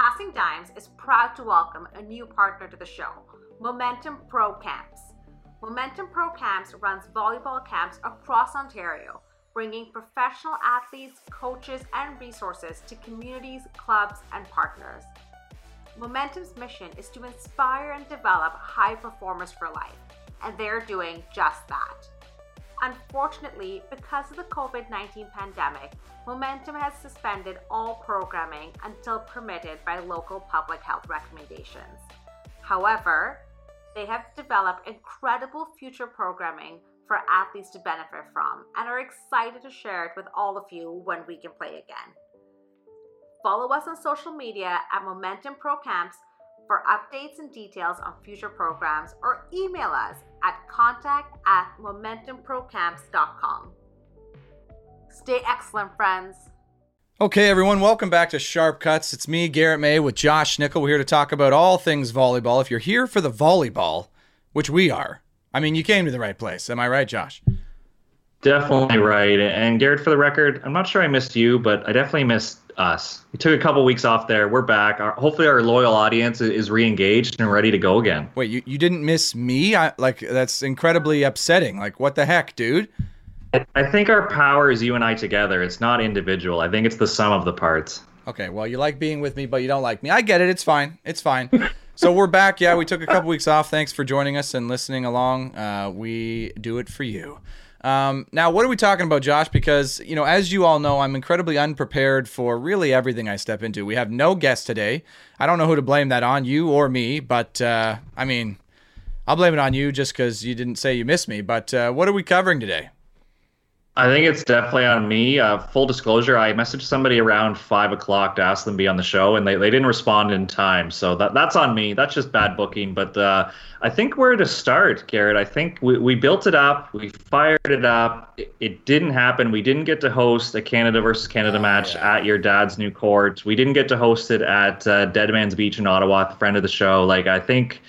Passing Dimes is proud to welcome a new partner to the show, Momentum Pro Camps. Momentum Pro Camps runs volleyball camps across Ontario, bringing professional athletes, coaches, and resources to communities, clubs, and partners. Momentum's mission is to inspire and develop high performers for life, and they're doing just that. Unfortunately, because of the COVID 19 pandemic, Momentum has suspended all programming until permitted by local public health recommendations. However, they have developed incredible future programming for athletes to benefit from and are excited to share it with all of you when we can play again. Follow us on social media at Momentum Pro Camps for updates and details on future programs or email us at contact at momentumprocamps.com. Stay excellent, friends. Okay, everyone, welcome back to Sharp Cuts. It's me, Garrett May, with Josh Nickel. We're here to talk about all things volleyball. If you're here for the volleyball, which we are, I mean, you came to the right place. Am I right, Josh? Definitely right. And Garrett, for the record, I'm not sure I missed you, but I definitely missed us. We took a couple weeks off there. We're back. Our, hopefully, our loyal audience is re-engaged and ready to go again. Wait, you, you didn't miss me? I, like that's incredibly upsetting. Like, what the heck, dude? I think our power is you and I together. It's not individual. I think it's the sum of the parts. Okay, well, you like being with me, but you don't like me. I get it. It's fine. It's fine. so we're back. Yeah, we took a couple weeks off. Thanks for joining us and listening along. Uh, we do it for you. Um, now, what are we talking about, Josh? Because, you know, as you all know, I'm incredibly unprepared for really everything I step into. We have no guest today. I don't know who to blame that on, you or me, but uh, I mean, I'll blame it on you just because you didn't say you missed me. But uh, what are we covering today? I think it's definitely on me. Uh, full disclosure, I messaged somebody around five o'clock to ask them to be on the show, and they, they didn't respond in time. So that that's on me. That's just bad booking. But uh, I think where to start, Garrett. I think we, we built it up, we fired it up. It, it didn't happen. We didn't get to host a Canada versus Canada oh, match yeah. at your dad's new court. We didn't get to host it at uh, Dead Man's Beach in Ottawa, the friend of the show. Like I think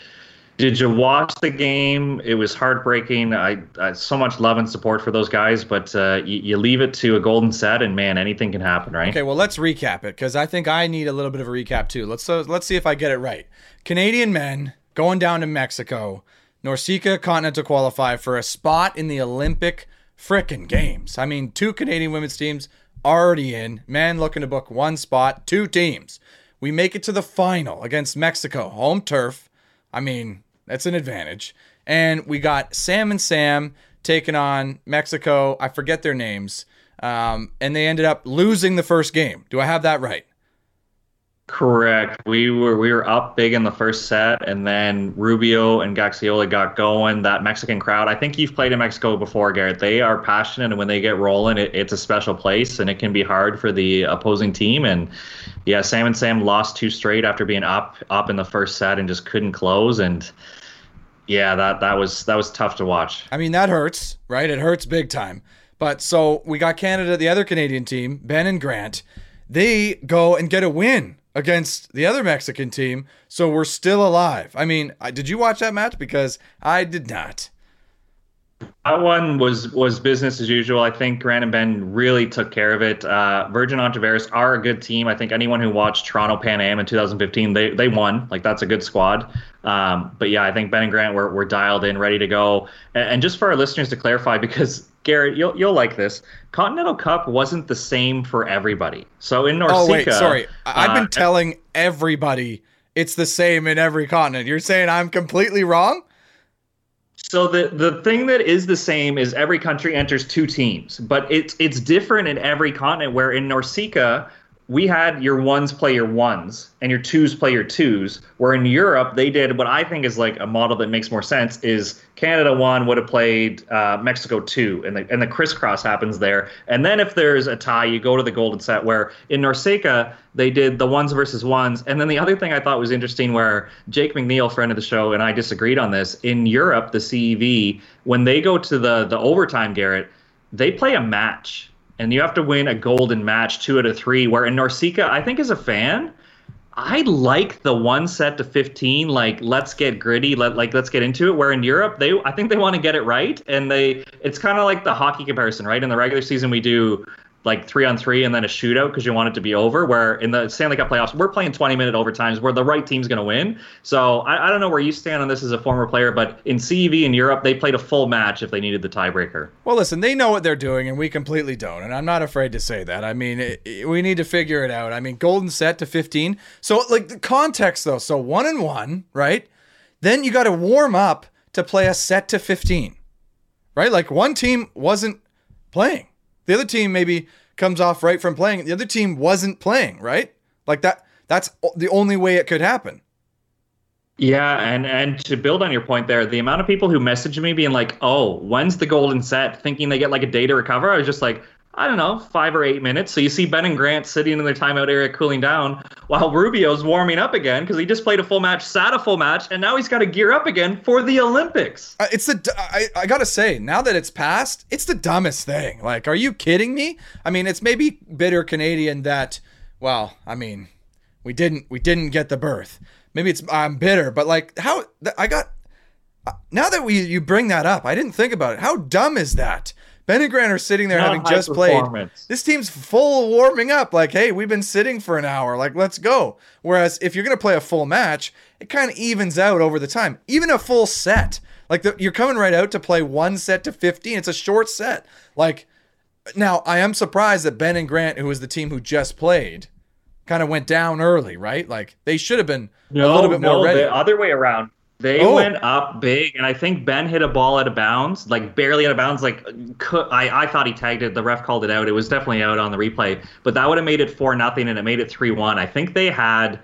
did you watch the game? It was heartbreaking. I, I so much love and support for those guys, but uh, you, you, leave it to a golden set, and man, anything can happen, right? Okay, well, let's recap it because I think I need a little bit of a recap too. Let's uh, let's see if I get it right. Canadian men going down to Mexico, NORCECA Continental qualify for a spot in the Olympic frickin' games. I mean, two Canadian women's teams already in. Men looking to book one spot. Two teams. We make it to the final against Mexico, home turf. I mean, that's an advantage. And we got Sam and Sam taking on Mexico. I forget their names. Um, and they ended up losing the first game. Do I have that right? Correct. We were we were up big in the first set, and then Rubio and Gaxiola got going. That Mexican crowd. I think you've played in Mexico before, Garrett. They are passionate, and when they get rolling, it, it's a special place, and it can be hard for the opposing team. And yeah, Sam and Sam lost two straight after being up up in the first set and just couldn't close. And yeah, that that was that was tough to watch. I mean, that hurts, right? It hurts big time. But so we got Canada, the other Canadian team, Ben and Grant. They go and get a win against the other Mexican team, so we're still alive. I mean, did you watch that match? Because I did not. That one was was business as usual. I think Grant and Ben really took care of it. Uh, Virgen Ontiveros are a good team. I think anyone who watched Toronto Pan Am in 2015, they they won. Like that's a good squad. Um, but yeah, I think Ben and Grant were, were dialed in, ready to go. And, and just for our listeners to clarify, because Garrett, you'll you'll like this. Continental Cup wasn't the same for everybody. So in NORCECA, oh wait, sorry, I've been uh, telling everybody it's the same in every continent. You're saying I'm completely wrong? So the the thing that is the same is every country enters two teams, but it's it's different in every continent. Where in NORCECA we had your ones play your ones and your twos play your twos. Where in Europe they did what I think is like a model that makes more sense is Canada one would have played uh, Mexico two, and the and the crisscross happens there. And then if there's a tie, you go to the golden set. Where in NORCECA they did the ones versus ones. And then the other thing I thought was interesting, where Jake McNeil, friend of the show, and I disagreed on this. In Europe, the CEV when they go to the the overtime, Garrett, they play a match and you have to win a golden match two out of three. Where in NORCECA, I think as a fan, I like the one set to 15, like let's get gritty, let like let's get into it. Where in Europe, they I think they want to get it right, and they it's kind of like the hockey comparison, right? In the regular season, we do like three on three and then a shootout because you want it to be over. Where in the Stanley Cup playoffs, we're playing 20 minute overtimes where the right team's going to win. So I, I, don't know where you stand on this as a former player, but in CEV in Europe, they played a full match if they needed the tiebreaker. Well, listen, they know what they're doing, and we completely don't. And I'm not afraid to say that. I mean, it, it, we need to figure it out. I mean, golden set to 15. So, like, the context, though. So, one and one, right? Then you got to warm up to play a set to 15, right? Like, one team wasn't playing. The other team maybe comes off right from playing. The other team wasn't playing, right? Like that that's the only way it could happen. Yeah, and and to build on your point there, the amount of people who messaged me being like, "Oh, when's the golden set?" thinking they get like a day to recover. I was just like, I don't know, five or eight minutes. So you see Ben and Grant sitting in their timeout area cooling down while Rubio's warming up again because he just played a full match, sat a full match, and now he's got to gear up again for the Olympics. Uh, it's the I, I gotta say now that it's passed, it's the dumbest thing. Like, are you kidding me? I mean, it's maybe bitter Canadian that, well, I mean, we didn't we didn't get the berth. Maybe it's I'm bitter, but like how I got uh, now that we you bring that up, I didn't think about it. How dumb is that? Ben and Grant are sitting there Not having just played. This team's full warming up. Like, hey, we've been sitting for an hour. Like, let's go. Whereas if you're going to play a full match, it kind of evens out over the time. Even a full set. Like, the, you're coming right out to play one set to 15. It's a short set. Like, now I am surprised that Ben and Grant, who was the team who just played, kind of went down early, right? Like, they should have been no, a little bit no, more ready. The other way around. They oh. went up big, and I think Ben hit a ball out of bounds, like barely out of bounds. Like I, I thought he tagged it. The ref called it out. It was definitely out on the replay, but that would have made it four nothing, and it made it three one. I think they had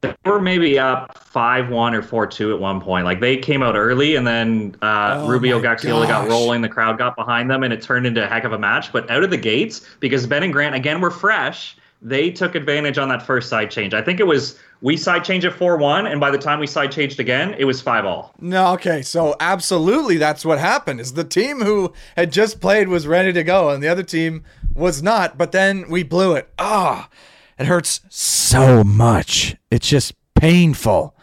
they were maybe up five one or four two at one point. Like they came out early, and then uh, oh Rubio Gaxiola got rolling. The crowd got behind them, and it turned into a heck of a match. But out of the gates, because Ben and Grant again were fresh, they took advantage on that first side change. I think it was we side changed at 4-1 and by the time we side changed again it was 5 all. No okay so absolutely that's what happened is the team who had just played was ready to go and the other team was not but then we blew it. Ah oh, it hurts so much. It's just painful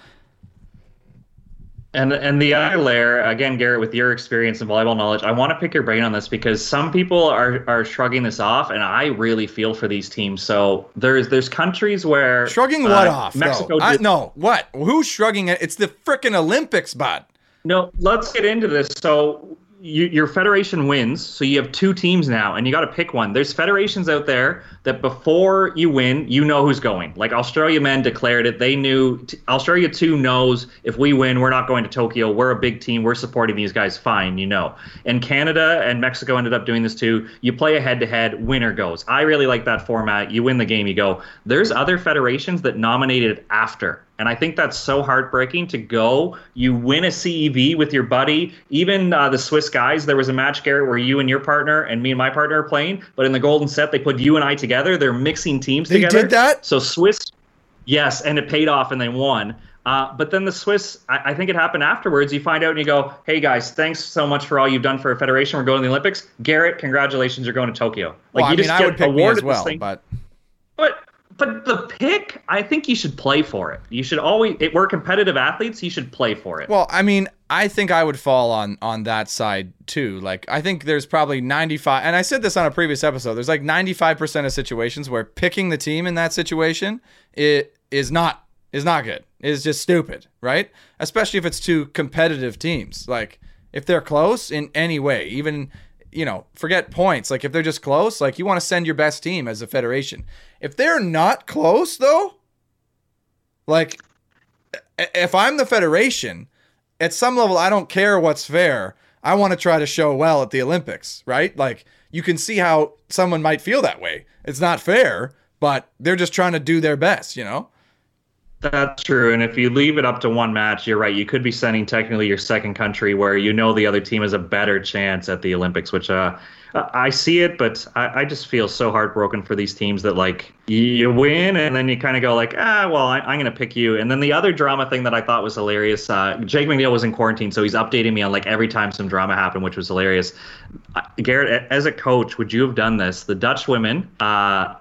and and the other layer, again, Garrett, with your experience and volleyball knowledge, I want to pick your brain on this because some people are are shrugging this off, and I really feel for these teams. So there's there's countries where shrugging what uh, off? Mexico. I, no, what? Who's shrugging it? It's the freaking Olympics, bud. No, let's get into this. So you, your federation wins, so you have two teams now, and you got to pick one. There's federations out there that before you win, you know who's going. Like Australia men declared it; they knew. T- Australia two knows if we win, we're not going to Tokyo. We're a big team. We're supporting these guys. Fine, you know. And Canada and Mexico ended up doing this too. You play a head-to-head, winner goes. I really like that format. You win the game, you go. There's other federations that nominated after and I think that's so heartbreaking to go. You win a CEV with your buddy. Even uh, the Swiss guys, there was a match, Garrett, where you and your partner and me and my partner are playing. But in the golden set, they put you and I together. They're mixing teams they together. They did that? So Swiss, yes, and it paid off and they won. Uh, but then the Swiss, I, I, think it happened afterwards. You find out and you go, hey guys, thanks so much for all you've done for a federation. We're going to the Olympics. Garrett, congratulations, you're going to Tokyo. Like well, you I just mean, get I would pick awarded me as well, but. But but the pick, I think you should play for it. You should always. It, we're competitive athletes. You should play for it. Well, I mean, I think I would fall on on that side too. Like, I think there's probably 95, and I said this on a previous episode. There's like 95 percent of situations where picking the team in that situation it is not is not good. It's just stupid, right? Especially if it's two competitive teams. Like, if they're close in any way, even you know, forget points. Like if they're just close, like you want to send your best team as a federation. If they're not close though, like if I'm the federation, at some level I don't care what's fair. I want to try to show well at the Olympics, right? Like you can see how someone might feel that way. It's not fair, but they're just trying to do their best, you know? That's true. And if you leave it up to one match, you're right. You could be sending technically your second country where you know the other team has a better chance at the Olympics, which uh, I see it, but I, I just feel so heartbroken for these teams that like you win and then you kind of go like, ah, well, I, am going to pick you. And then the other drama thing that I thought was hilarious, uh, Jake McNeil was in quarantine, so he's updating me on like every time some drama happened, which was hilarious. Uh, Garrett, as a coach, would you have done this? The Dutch women, uh,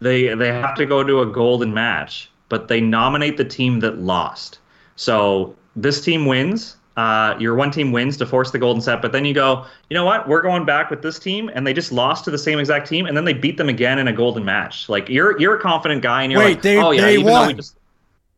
they they have to go to a golden match but they nominate the team that lost. So this team wins. uh, your one team wins to force the golden set, but then you go, you know what? We're going back with this team, and they just lost to the same exact team, and then they beat them again in a golden match. Like you're you're a confident guy, and you're Wait, like, they- oh yeah, they even though we just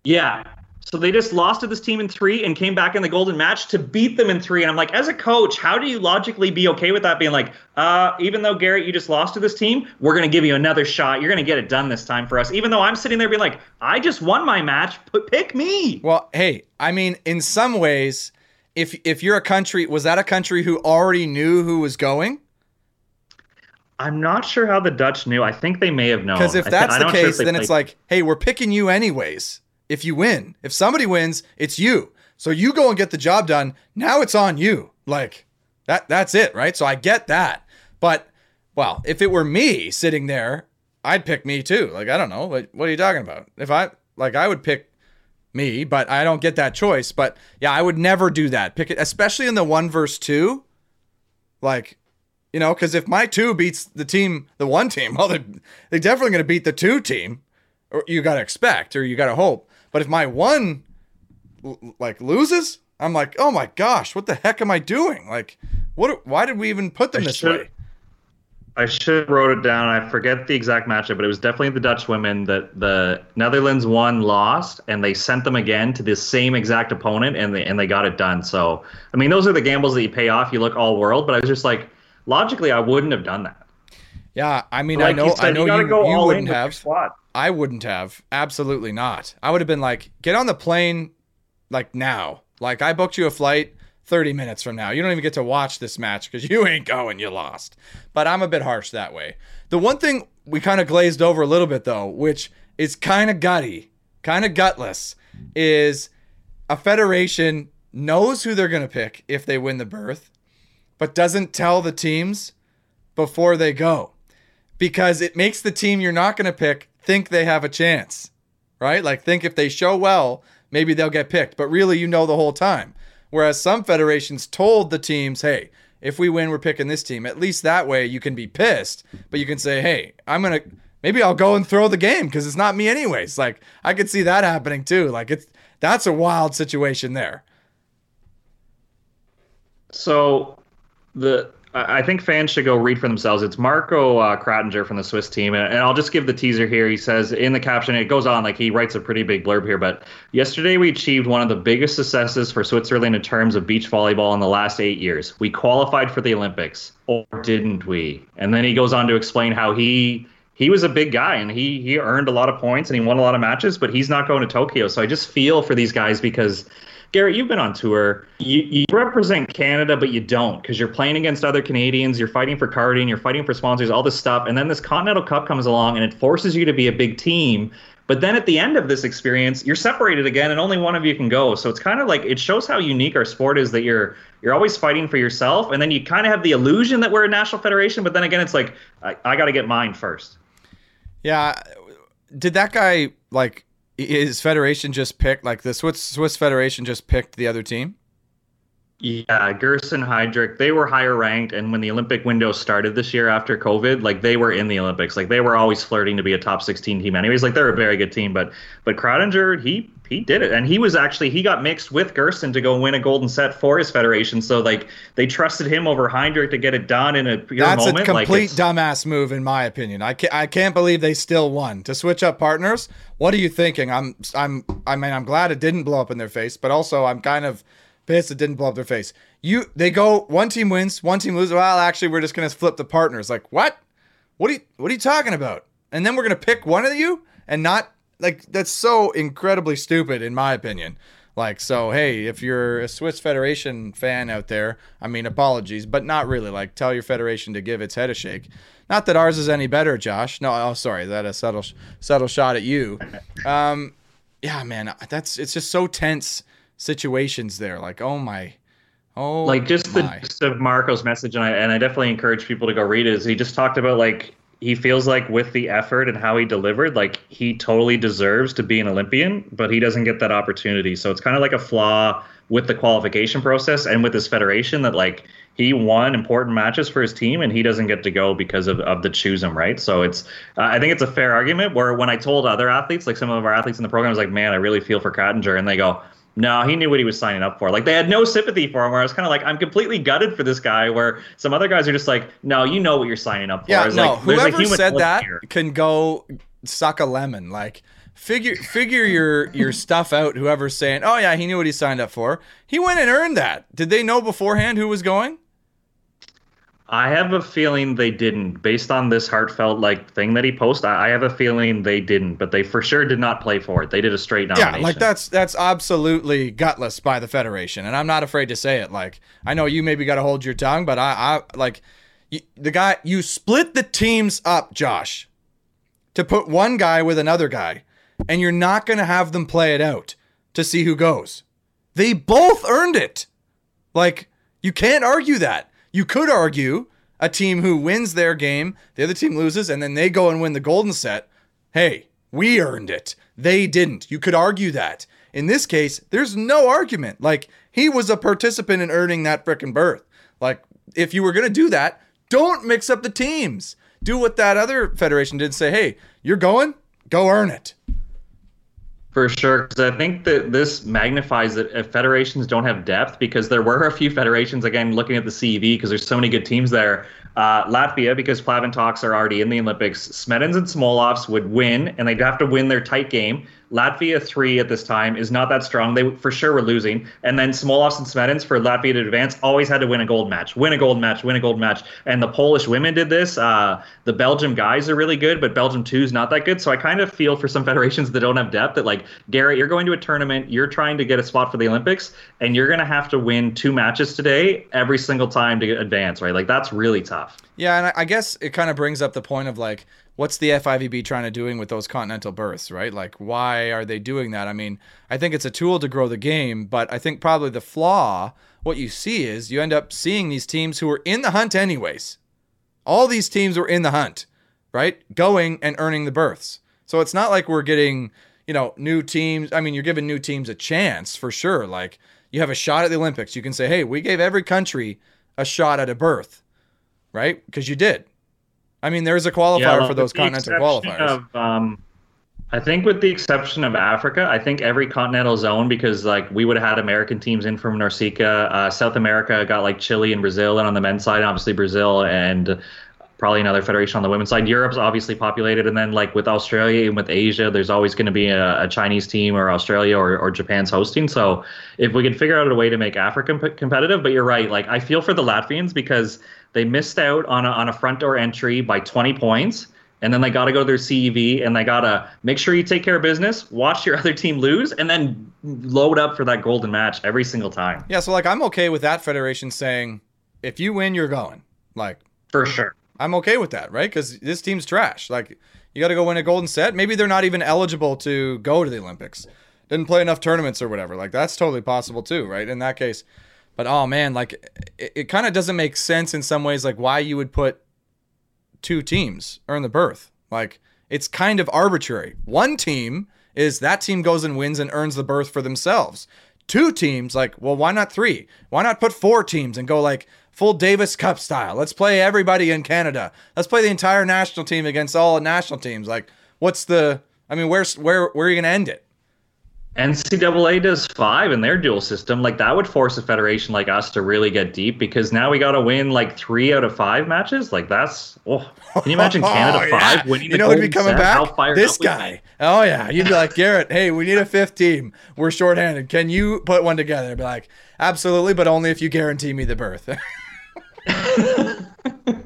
yeah. So they just lost to this team in three and came back in the golden match to beat them in three. And I'm like, as a coach, how do you logically be okay with that? Being like, uh, even though Garrett, you just lost to this team, we're gonna give you another shot. You're gonna get it done this time for us. Even though I'm sitting there being like, I just won my match. P- pick me. Well, hey, I mean, in some ways, if if you're a country, was that a country who already knew who was going? I'm not sure how the Dutch knew. I think they may have known. Because if that's I'm the sure case, they then it's like, hey, we're picking you anyways. If you win, if somebody wins, it's you. So you go and get the job done. Now it's on you. Like that. That's it, right? So I get that. But well, if it were me sitting there, I'd pick me too. Like I don't know. Like what are you talking about? If I like, I would pick me, but I don't get that choice. But yeah, I would never do that. Pick it, especially in the one verse two. Like, you know, because if my two beats the team, the one team, well, they're, they're definitely going to beat the two team, or you got to expect, or you got to hope. But if my one like loses, I'm like, oh my gosh, what the heck am I doing? Like, what? Why did we even put them I this should- way? I should have wrote it down. I forget the exact matchup, but it was definitely the Dutch women that the Netherlands won, lost, and they sent them again to the same exact opponent, and they and they got it done. So, I mean, those are the gambles that you pay off. You look all world, but I was just like, logically, I wouldn't have done that. Yeah, I mean, Like I know, you said, I know gotta you, you wouldn't have. squad. I wouldn't have. Absolutely not. I would have been like, get on the plane like now. Like I booked you a flight 30 minutes from now. You don't even get to watch this match because you ain't going, you lost. But I'm a bit harsh that way. The one thing we kind of glazed over a little bit though, which is kind of gutty, kind of gutless, is a federation knows who they're going to pick if they win the berth, but doesn't tell the teams before they go because it makes the team you're not going to pick think they have a chance, right? Like, think if they show well, maybe they'll get picked, but really, you know the whole time. Whereas some federations told the teams, hey, if we win, we're picking this team. At least that way you can be pissed, but you can say, hey, I'm going to, maybe I'll go and throw the game because it's not me anyways. Like, I could see that happening too. Like, it's, that's a wild situation there. So the I think fans should go read for themselves. It's Marco uh, Krattiger from the Swiss team, and, and I'll just give the teaser here. He says in the caption, it goes on like he writes a pretty big blurb here. But yesterday we achieved one of the biggest successes for Switzerland in terms of beach volleyball in the last eight years. We qualified for the Olympics, or didn't we? And then he goes on to explain how he he was a big guy and he he earned a lot of points and he won a lot of matches, but he's not going to Tokyo. So I just feel for these guys because Garrett, you've been on tour. You, you represent Canada, but you don't because you're playing against other Canadians. You're fighting for carding. You're fighting for sponsors. All this stuff, and then this Continental Cup comes along, and it forces you to be a big team. But then at the end of this experience, you're separated again, and only one of you can go. So it's kind of like it shows how unique our sport is that you're you're always fighting for yourself, and then you kind of have the illusion that we're a national federation. But then again, it's like I, I got to get mine first. Yeah. Did that guy like his federation just picked like the Swiss Swiss Federation just picked the other team? Yeah, Gerson Heidrich, they were higher ranked, and when the Olympic window started this year after COVID, like they were in the Olympics, like they were always flirting to be a top 16 team. Anyways, like they're a very good team, but but Krattiger, he he did it, and he was actually he got mixed with Gerson to go win a golden set for his federation. So like they trusted him over Heidrich to get it done in a pure That's moment. a complete it's- dumbass move, in my opinion. I can't, I can't believe they still won to switch up partners. What are you thinking? I'm, I'm, I mean, I'm glad it didn't blow up in their face, but also I'm kind of pissed it didn't blow up their face. You, they go, one team wins, one team loses. Well, actually, we're just gonna flip the partners. Like what? What are you, what are you talking about? And then we're gonna pick one of you and not like that's so incredibly stupid, in my opinion. Like, so, hey, if you're a Swiss Federation fan out there, I mean, apologies, but not really. Like, tell your federation to give its head a shake. Not that ours is any better, Josh. No, oh, sorry, that a subtle, subtle shot at you. Um, yeah, man, that's it's just so tense situations there. Like, oh my, oh, like just the my. gist of Marco's message, and I and I definitely encourage people to go read it. Is he just talked about like he feels like with the effort and how he delivered, like he totally deserves to be an Olympian, but he doesn't get that opportunity. So it's kind of like a flaw with the qualification process and with his federation that like he won important matches for his team and he doesn't get to go because of, of the choose him right so it's uh, i think it's a fair argument where when i told other athletes like some of our athletes in the program I was like man i really feel for Krattiger and they go No, he knew what he was signing up for. Like they had no sympathy for him. Where I was kind of like, I'm completely gutted for this guy. Where some other guys are just like, no, you know what you're signing up for. Yeah, no. like, whoever human said that here. can go suck a lemon. Like figure figure your your stuff out. Whoever's saying, oh yeah, he knew what he signed up for. He went and earned that. Did they know beforehand who was going? I have a feeling they didn't, based on this heartfelt like thing that he posted. I have a feeling they didn't, but they for sure did not play for it. They did a straight nomination. Yeah, like that's that's absolutely gutless by the federation, and I'm not afraid to say it. Like I know you maybe got to hold your tongue, but I, I like you, the guy. You split the teams up, Josh, to put one guy with another guy, and you're not going to have them play it out to see who goes. They both earned it. Like you can't argue that. You could argue a team who wins their game, the other team loses, and then they go and win the golden set. Hey, we earned it. They didn't. You could argue that. In this case, there's no argument. Like he was a participant in earning that frickin' berth. Like if you were gonna do that, don't mix up the teams. Do what that other federation did. Say, hey, you're going, go earn it. For sure, because I think that this magnifies that if federations don't have depth, because there were a few federations, again, looking at the CEV, because there's so many good teams there. Uh, Latvia, because Plaventoks are already in the Olympics, Smedins and Samoilovs would win, and they'd have to win their tight game. Latvia three at this time is not that strong. They for sure were losing, and then Samoilovs and Smedins for Latvia to advance always had to win a gold match, win a gold match, win a gold match. And the Polish women did this. Uh, the Belgium guys are really good, but Belgium two is not that good. So I kind of feel for some federations that don't have depth that like Garrett, you're going to a tournament, you're trying to get a spot for the Olympics, and you're going to have to win two matches today every single time to advance, right? Like that's really tough. Yeah, and I guess it kind of brings up the point of like, what's the FIVB trying to doing with those continental berths, right? Like, why are they doing that? I mean, I think it's a tool to grow the game, but I think probably the flaw, what you see is you end up seeing these teams who are in the hunt anyways. All these teams were in the hunt, right? Going and earning the berths. So it's not like we're getting, you know, new teams. I mean, you're giving new teams a chance for sure. Like, you have a shot at the Olympics. You can say, hey, we gave every country a shot at a berth, right? Because you did. I mean, there's a qualifier well, for those continental qualifiers. Of, um, I think with the exception of Africa, I think every continental zone because like we would have had American teams in from NORCECA, uh, South America got like Chile and Brazil, and on the men's side, obviously Brazil and probably another federation on the women's side. Europe's obviously populated, and then like with Australia and with Asia, there's always going to be a, a Chinese team or Australia or, or Japan's hosting. So if we could figure out a way to make Africa comp- competitive, but you're right, like I feel for the Latvians because they missed out on a, on a front door entry by 20 points. And then they got to go to their CEV and they got to make sure you take care of business, watch your other team lose, and then load up for that golden match every single time. Yeah, so like I'm okay with that federation saying, if you win, you're going. Like, For sure. I'm okay with that, right? Because this team's trash. Like, you got to go win a golden set. Maybe they're not even eligible to go to the Olympics. Didn't play enough tournaments or whatever. Like, that's totally possible too, right? In that case. But oh man, like, it, it kind of doesn't make sense in some ways, like why you would put two teams earn the berth. Like, it's kind of arbitrary. One team is that team goes and wins and earns the berth for themselves. Two teams, like, well, why not three? Why not put four teams and go like full Davis Cup style? Let's play everybody in Canada. Let's play the entire national team against all national teams. Like, what's the? I mean, where's where where are you gonna end it? NCAA does five in their dual system. Like that would force a federation like us to really get deep because now we got to win like three out of five matches. Like that's oh, can you imagine oh, Canada Oh, yeah. five winning? You know who'd be coming set? Back? This guy. Oh yeah, you'd be like Garrett. Hey, we need a fifth team. We're shorthanded. Can you put one together? I'd be like, absolutely, but only if you guarantee me the berth.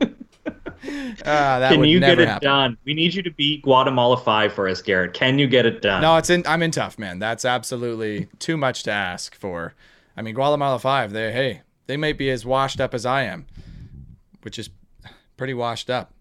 Ah, that Can would you never get it happen. done? We need you to beat Guatemala five for us, Garrett. Can you get it done? No, it's in. I'm in tough, man. That's absolutely too much to ask for. I mean, Guatemala five. They hey, they might be as washed up as I am, which is pretty washed up.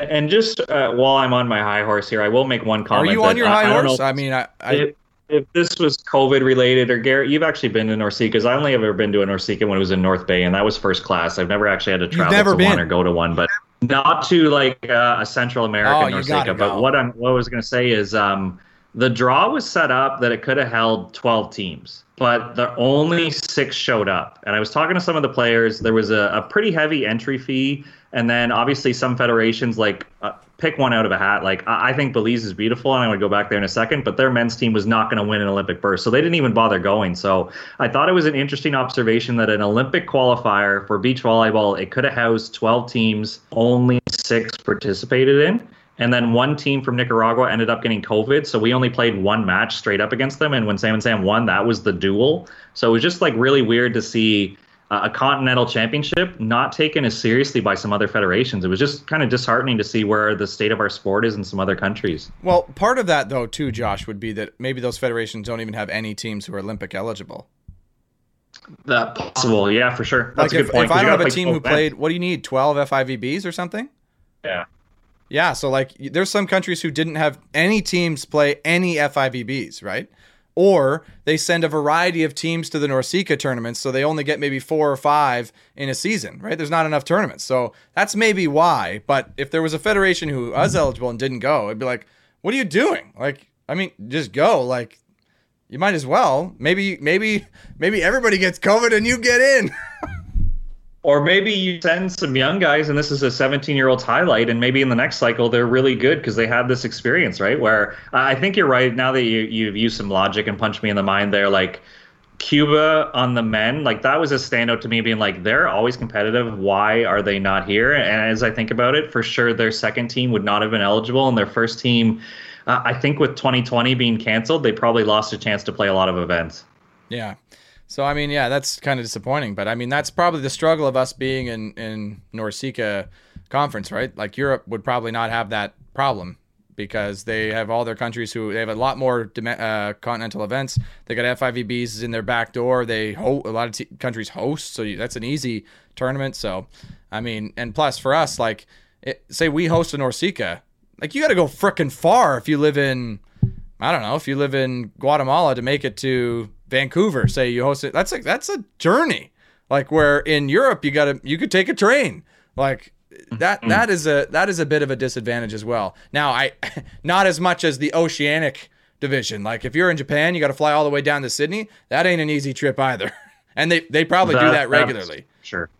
And just uh, while I'm on my high horse here, I will make one comment. Are you on your I- high I horse? I mean, I, I if, if this was COVID related, or Garrett, you've actually been to NORCECA. Because I only have ever been to a NORCECA when it was in North Bay, and that was first class. I've never actually had to travel to been? one or go to one, but not to like uh, a Central Oh, American you NORCECA. But what I'm what I was going to say is um, the draw was set up that it could have held 12 teams, but the only six showed up. And I was talking to some of the players. There was a, a pretty heavy entry fee, and then obviously some federations like. Uh, pick one out of a hat. Like I, I think Belize is beautiful, and I'm going to go back there in a second. But their men's team was not going to win an Olympic berth, so they didn't even bother going. So I thought it was an interesting observation that an Olympic qualifier for beach volleyball it could have housed 12 teams, only six participated in. And then one team from Nicaragua ended up getting COVID, so we only played one match straight up against them. And when Sam and Sam won, that was the duel. So it was just like really weird to see a continental championship not taken as seriously by some other federations. It was just kind of disheartening to see where the state of our sport is in some other countries. Well, part of that though too, Josh, would be that maybe those federations don't even have any teams who are Olympic eligible. That possible, yeah, for sure. That's like a good if, point. If I don't have a team who played, what do you need? Twelve FIVBs or something? Yeah. Yeah, so like there's some countries who didn't have any teams play any FIVBs, right? Or they send a variety of teams to the NORCECA tournaments, so they only get maybe four or five in a season, right? There's not enough tournaments. So that's maybe why. But if there was a federation who was eligible and didn't go, it'd be like, what are you doing? Like, I mean, just go. Like, you might as well. Maybe, maybe, maybe everybody gets COVID and you get in. Or maybe you send some young guys, and this is a 17 year old's highlight, and maybe in the next cycle they're really good because they had this experience, right? Where I think you're right. Now that you you've used some logic and punched me in the mind there, like Cuba on the men, like that was a standout to me, being like they're always competitive. Why are they not here? And as I think about it, for sure their second team would not have been eligible, and their first team, uh, I think with 2020 being canceled, they probably lost a chance to play a lot of events. Yeah. So I mean, yeah, that's kind of disappointing. But I mean, that's probably the struggle of us being in in NORCECA conference, right? Like Europe would probably not have that problem because they have all their countries who they have a lot more uh, continental events. They got FIVBs in their back door. They ho- a lot of t- countries host, so you, that's an easy tournament. So I mean, and plus for us, like it, say we host a NORCECA, like you got to go frickin' far if you live in. I don't know if you live in Guatemala to make it to Vancouver, say you host it. That's like that's a journey. Like where in Europe you got to you could take a train. Like that mm-hmm. that is a that is a bit of a disadvantage as well. Now I not as much as the oceanic division. Like if you're in Japan, you got to fly all the way down to Sydney. That ain't an easy trip either. And they they probably do that regularly. Sure.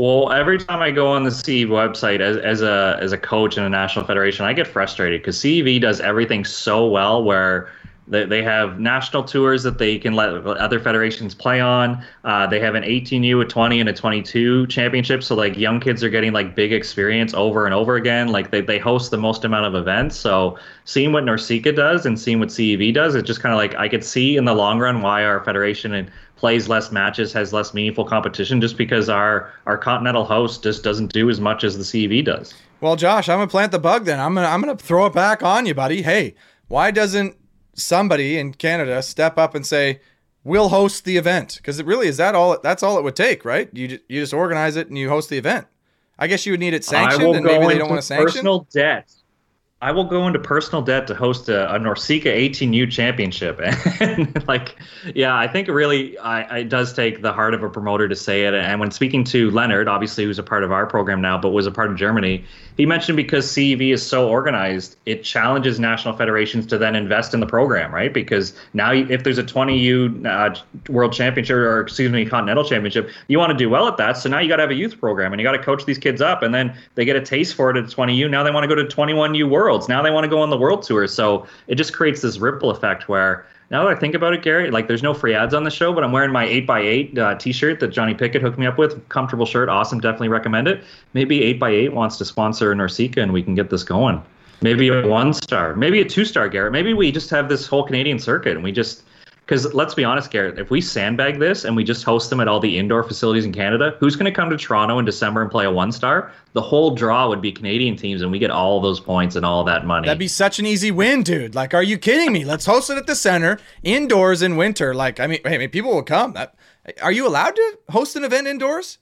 Well, every time I go on the CEV website as, as a as a coach in a national federation, I get frustrated because CEV does everything so well where they, they have national tours that they can let other federations play on. Uh, they have an 18U, a 20, and a 22 championship. So like young kids are getting like big experience over and over again. Like they, they host the most amount of events. So seeing what NORCECA does and seeing what CEV does, it just kind of like I could see in the long run why our federation and plays less matches, has less meaningful competition, just because our our continental host just doesn't do as much as the CEV does. Well, Josh, I'm gonna plant the bug. Then I'm gonna I'm gonna throw it back on you, buddy. Hey, why doesn't somebody in Canada step up and say we'll host the event? Because it really is that all. That's all it would take, right? You you just organize it and you host the event. I guess you would need it sanctioned, and maybe they don't want to sanction. Personal debt. I will go into personal debt to host a, a NORCECA 18U championship. And like, yeah, I think really I, it does take the heart of a promoter to say it. And when speaking to Leonard, obviously who's a part of our program now, but was a part of Germany, he mentioned because CEV is so organized, it challenges national federations to then invest in the program, right? Because now if there's a 20U uh, World Championship or excuse me, Continental Championship, you want to do well at that. So now you got to have a youth program and you got to coach these kids up, and then they get a taste for it at 20U. Now they want to go to 21U worlds. Now they want to go on the world tour. So it just creates this ripple effect where now that I think about it, Gary, like there's no free ads on the show, but I'm wearing my 8x8 uh, t-shirt that Johnny Pickett hooked me up with. Comfortable shirt, awesome, definitely recommend it. Maybe 8x8 wants to sponsor NORCECA and we can get this going. Maybe a one star, maybe a two star, Garrett. Maybe we just have this whole Canadian circuit and we just because let's be honest, Garrett, if we sandbag this and we just host them at all the indoor facilities in Canada, who's going to come to Toronto in December and play a one star? The whole draw would be Canadian teams, and we get all those points and all that money. That'd be such an easy win, dude. Like, are you kidding me? Let's host it at the center, indoors in winter. Like, I mean, hey, I mean, people will come. That, are you allowed to host an event indoors?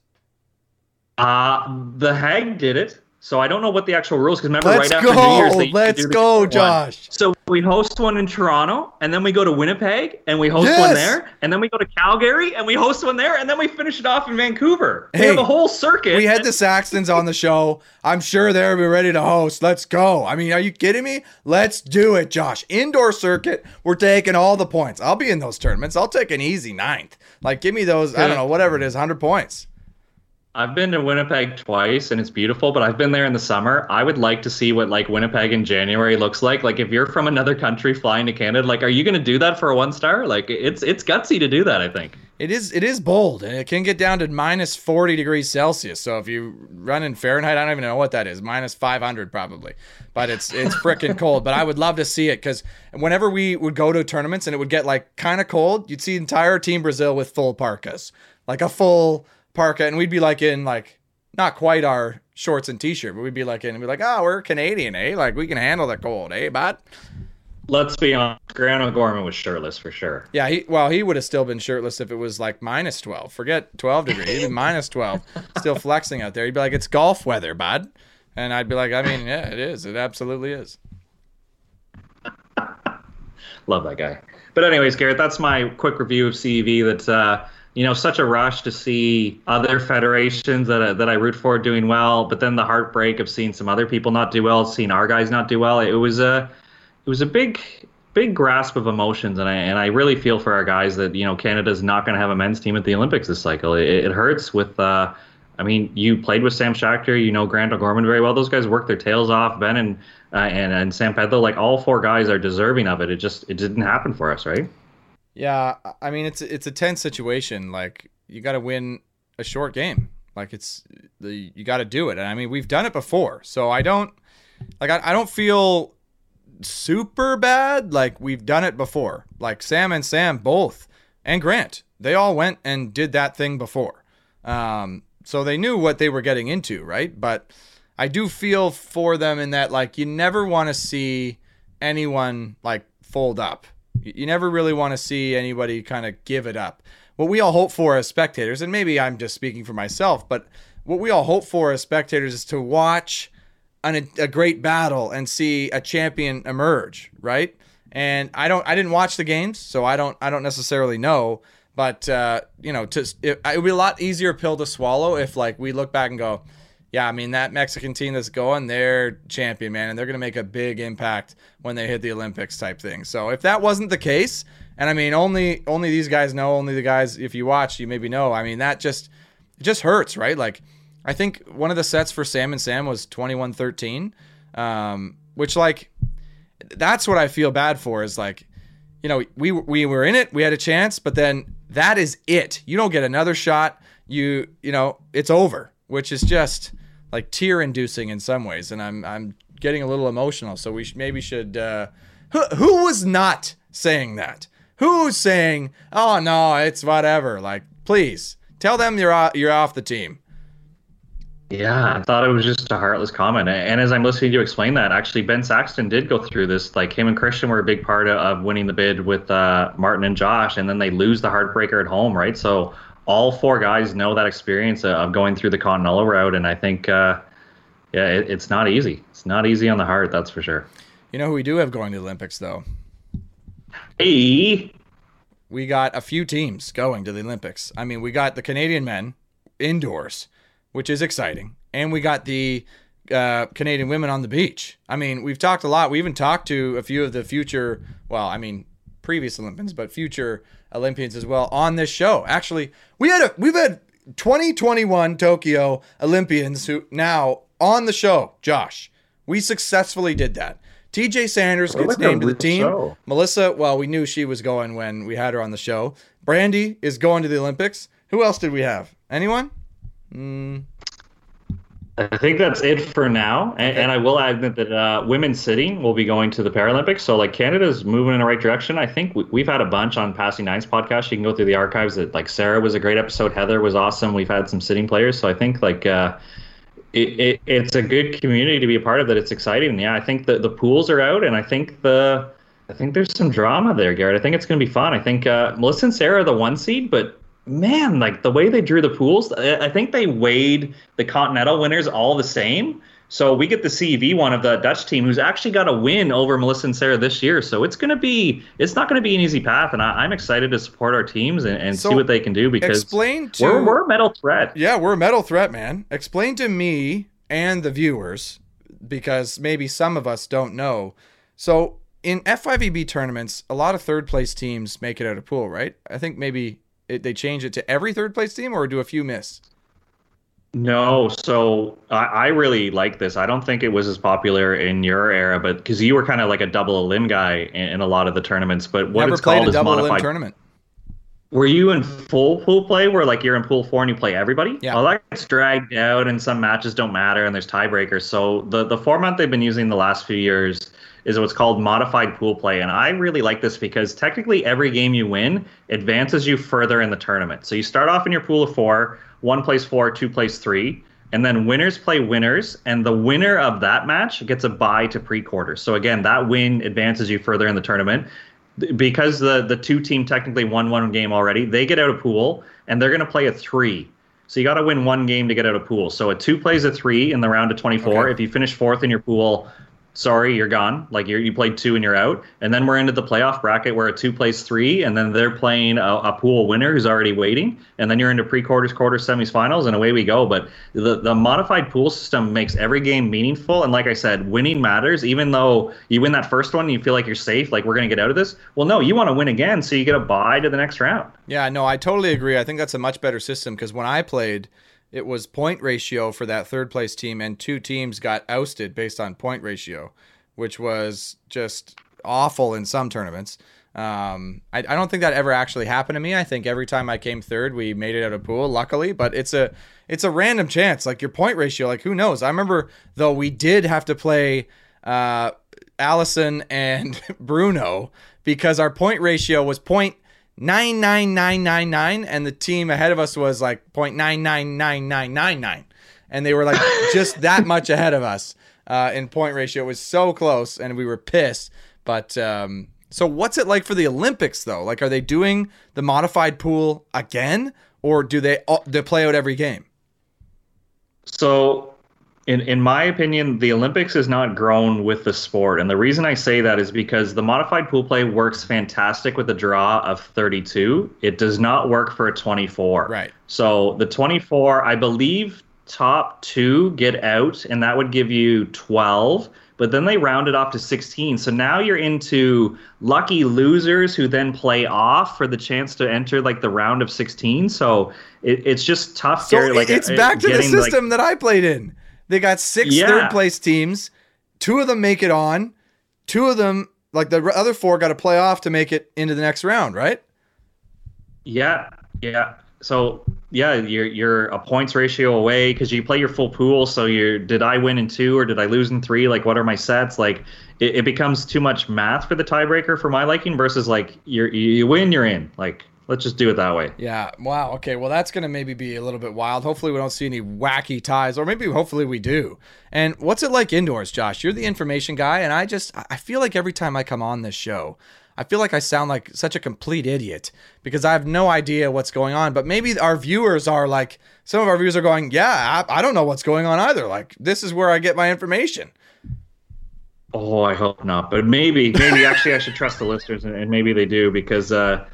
Uh, the Hag did it. So I don't know what the actual rules. Because remember, Let's right after. New Year's, they Let's go, one. Josh. So we host one in Toronto, and then we go to Winnipeg, and we host Yes. one there, and then we go to Calgary, and we host one there, and then we finish it off in Vancouver. Hey, we have a whole circuit. We had the Saxtons on the show. I'm sure they'll be ready to host. Let's go. I mean, are you kidding me? Let's do it, Josh. Indoor circuit. We're taking all the points. I'll be in those tournaments. I'll take an easy ninth. Like, give me those, I don't know, whatever it is, 100 points. I've been to Winnipeg twice and it's beautiful, but I've been there in the summer. I would like to see what like Winnipeg in January looks like. Like if you're from another country flying to Canada, like are you going to do that for a one star? Like it's it's gutsy to do that, I think. It is it is bold and it can get down to minus 40 degrees Celsius. So if you run in Fahrenheit, I don't even know what that is. Minus 500 probably. But it's it's freaking cold, but I would love to see it cuz whenever we would go to tournaments and it would get like kind of cold, you'd see entire team Brazil with full parkas. Like a full parka, and we'd be like in like not quite our shorts and t-shirt, but we'd be like in and be like, oh, we're Canadian, eh? Like we can handle the cold, eh, bud? Let's be honest, Grant O'Gorman was shirtless for sure. Yeah, he well, he would have still been shirtless if it was like minus twelve. Forget twelve degrees, even minus twelve, still flexing out there. He'd be like, it's golf weather, bud. And I'd be like, I mean, yeah, it is. It absolutely is. Love that guy. But anyways, Garrett, that's my quick review of CEV. That uh, you know, such a rush to see other federations that, that I root for doing well, but then the heartbreak of seeing some other people not do well, seeing our guys not do well. It was a, it was a big, big grasp of emotions, and I and I really feel for our guys that you know Canada's not going to have a men's team at the Olympics this cycle. It, it hurts with. Uh, I mean, you played with Sam Schachter, you know Grant O'Gorman very well. Those guys worked their tails off. Ben and uh, and and Sam Pedlow, like all four guys are deserving of it. It just it didn't happen for us, right? Yeah, I mean it's it's a tense situation. Like you got to win a short game. Like it's the you got to do it. And I mean we've done it before, so I don't like I, I don't feel super bad. Like we've done it before. Like Sam and Sam both and Grant, they all went and did that thing before. Um, so they knew what they were getting into, right? But I do feel for them in that like you never want to see anyone like fold up you never really want to see anybody kind of give it up. What we all hope for as spectators, and maybe I'm just speaking for myself, but what we all hope for as spectators is to watch an, a great battle and see a champion emerge, right? And I don't, I didn't watch the games, so I don't, I don't necessarily know. But uh, you know, to it, it would be a lot easier pill to swallow if like we look back and go, yeah, I mean that Mexican team that's going, they're champion, man, and they're gonna make a big impact when they hit the Olympics type thing. So if that wasn't the case, and I mean only only these guys know, only the guys if you watch, you maybe know. I mean that just it just hurts, right? Like I think one of the sets for Sam and Sam was 21-13, um, which like that's what I feel bad for is like, you know, we we were in it, we had a chance, but then that is it. You don't get another shot. You you know, it's over which is just like tear inducing in some ways. And I'm I'm getting a little emotional. So we sh- maybe should. Uh, who who was not saying that? Who's saying, "Oh no, it's whatever"? Like, please tell them you're off, you're off the team. Yeah, I thought it was just a heartless comment. And as I'm listening to you explain that, actually, Ben Saxton did go through this. Like him and Christian were a big part of winning the bid with uh, Martin and Josh, and then they lose the heartbreaker at home, right? So all four guys know that experience of going through the Continental route, and I think, uh, yeah, it, it's not easy. It's not easy on the heart, that's for sure. You know who we do have going to the Olympics, though? Hey, we got a few teams going to the Olympics. I mean, we got the Canadian men indoors, which is exciting, and we got the uh, Canadian women on the beach. I mean, we've talked a lot. We even talked to a few of the future, well, I mean, previous Olympians, but future Olympians as well on this show. Actually, we had a we've had 2021 Tokyo Olympians who now on the show. Josh, we successfully did that. TJ Sanders gets like named to the team. Show. Melissa, well, we knew she was going when we had her on the show. Brandie is going to the Olympics. Who else did we have? Anyone? Mm, I think that's it for now. And, and I will add that uh, women's sitting will be going to the Paralympics. So like Canada's moving in the right direction. I think we, have had a bunch on Passing Dimes podcast. You can go through the archives. That like Sarah was a great episode. Heather was awesome. We've had some sitting players. So I think like uh, it, it, it's a good community to be a part of. That it's exciting. Yeah, I think the the pools are out, and I think the I think there's some drama there, Garrett. I think it's going to be fun. I think uh, Melissa and Sarah are the one seed, but man, like the way they drew the pools, I think they weighed the Continental winners all the same. So we get the CEV one of the Dutch team who's actually got a win over Melissa and Sarah this year. So it's going to be, it's not going to be an easy path. And I, am excited to support our teams and, and so see what they can do because explain to, we're, we're a medal threat. Yeah, we're a medal threat, man. Explain to me and the viewers because maybe some of us don't know. So in FIVB tournaments, a lot of third place teams make it out of pool, right? I think maybe it, they change it to every third place team, or do a few miss? No, so I, I really like this. I don't think it was as popular in your era, but because you were kind of like a double elim guy in, in, a lot of the tournaments. But what Never it's called a is double modified. tournament. Were you in full pool play, where like you're in pool four and you play everybody? Yeah. Well, that gets dragged out, and some matches don't matter, and there's tiebreakers. So the the format they've been using the last few years is what's called modified pool play, and I really like this because technically every game you win advances you further in the tournament. So you start off in your pool of four, one plays four, two plays three. And then winners play winners, and the winner of that match gets a bye to pre-quarters. So again, that win advances you further in the tournament because the the two team technically won one game already, they get out of pool and they're going to play a three. So you got to win one game to get out of pool. So a two plays a three in the round of 24. Okay. If you finish fourth in your pool, sorry, you're gone. Like you you played two and you're out. And then we're into the playoff bracket where a two plays three, and then they're playing a, a pool winner who's already waiting. And then you're into pre-quarters, quarters, semis, finals, and away we go. But the the modified pool system makes every game meaningful. And like I said, winning matters. Even though you win that first one, and you feel like you're safe, like we're gonna get out of this. Well, no, you want to win again, so you get a bye to the next round. Yeah, no, I totally agree. I think that's a much better system because when I played, it was point ratio for that third place team, and two teams got ousted based on point ratio, which was just awful in some tournaments. Um, I, I don't think that ever actually happened to me. I think every time I came third, we made it out of pool, luckily. But it's a it's a random chance. Like your point ratio, like who knows? I remember though we did have to play uh, Alison and Bruno because our point ratio was point nine nine nine nine nine, and the team ahead of us was like point nine nine nine nine nine nine, and they were like just that much ahead of us uh, in point ratio. It was so close, and we were pissed. But um, so, what's it like for the Olympics though? Like, are they doing the modified pool again, or do they they play out every game? So, in in my opinion, the Olympics has not grown with the sport, and the reason I say that is because the modified pool play works fantastic with a draw of 32. It does not work for a 24. Right. So the 24, I believe, top two get out, and that would give you 12. But then they round it off to 16. So now you're into lucky losers who then play off for the chance to enter like the round of 16. So it, it's just tough. So Gary, like it's uh, back to the getting, like- system that I played in. They got six Yeah. third place teams. Two of them make it on. Two of them, like the other four, got to play off to make it into the next round, right? Yeah, yeah. So yeah, you're you're a points ratio away because you play your full pool. So you're did I win in two or did I lose in three? Like what are my sets? Like it, it becomes too much math for the tiebreaker for my liking versus like you're you win, you're in. Like let's just do it that way. Yeah. Wow. Okay. Well, that's going to maybe be a little bit wild. Hopefully, we don't see any wacky ties, or maybe hopefully we do. And what's it like indoors, Josh? You're the information guy, and I just I feel like every time I come on this show, I feel like I sound like such a complete idiot because I have no idea what's going on. But maybe our viewers are like some of our viewers are going, yeah, I, I don't know what's going on either. Like this is where I get my information. Oh, I hope not. But maybe maybe actually I should trust the listeners and, and maybe they do because uh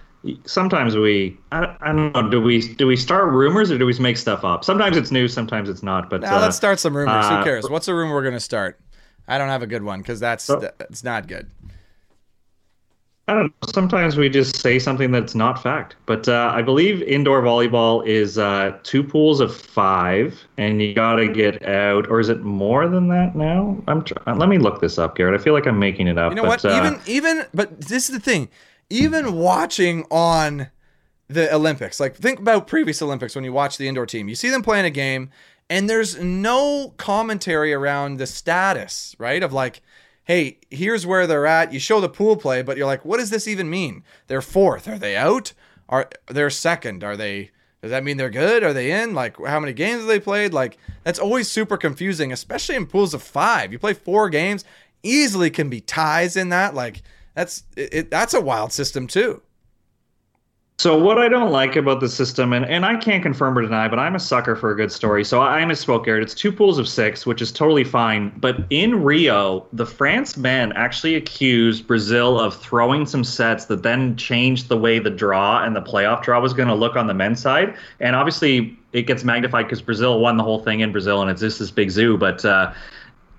sometimes we I, I don't know do we do we start rumors or do we make stuff up sometimes it's news sometimes it's not but Now uh, let's start some rumors. Who uh, cares? What's a rumor we're gonna start? I don't have a good one because that's So- that's not good. I don't know. Sometimes we just say something that's not fact. But uh, I believe indoor volleyball is uh, two pools of five, and you got to get out. Or is it more than that now? I'm. Tr- let me look this up, Garrett. I feel like I'm making it up. You know but, what? Uh, even even but this is the thing. Even watching on the Olympics, like think about previous Olympics when you watch the indoor team, you see them playing a game, and there's no commentary around the status, right? Of like, hey, here's where they're at. You show the pool play, but you're like, what does this even mean? They're fourth. Are they out? Are they're second? Are they? Does that mean they're good? Are they in? Like, how many games have they played? Like, that's always super confusing, especially in pools of five. You play four games, easily can be ties in that. Like, that's it, that's a wild system too. So what I don't like about the system, and, and I can't confirm or deny, but I'm a sucker for a good story. So I misspoke, Garrett. It's two pools of six, which is totally fine. But in Rio, the France men actually accused Brazil of throwing some sets that then changed the way the draw and the playoff draw was going to look on the men's side. And obviously, it gets magnified because Brazil won the whole thing in Brazil, and it's just this big zoo. But uh,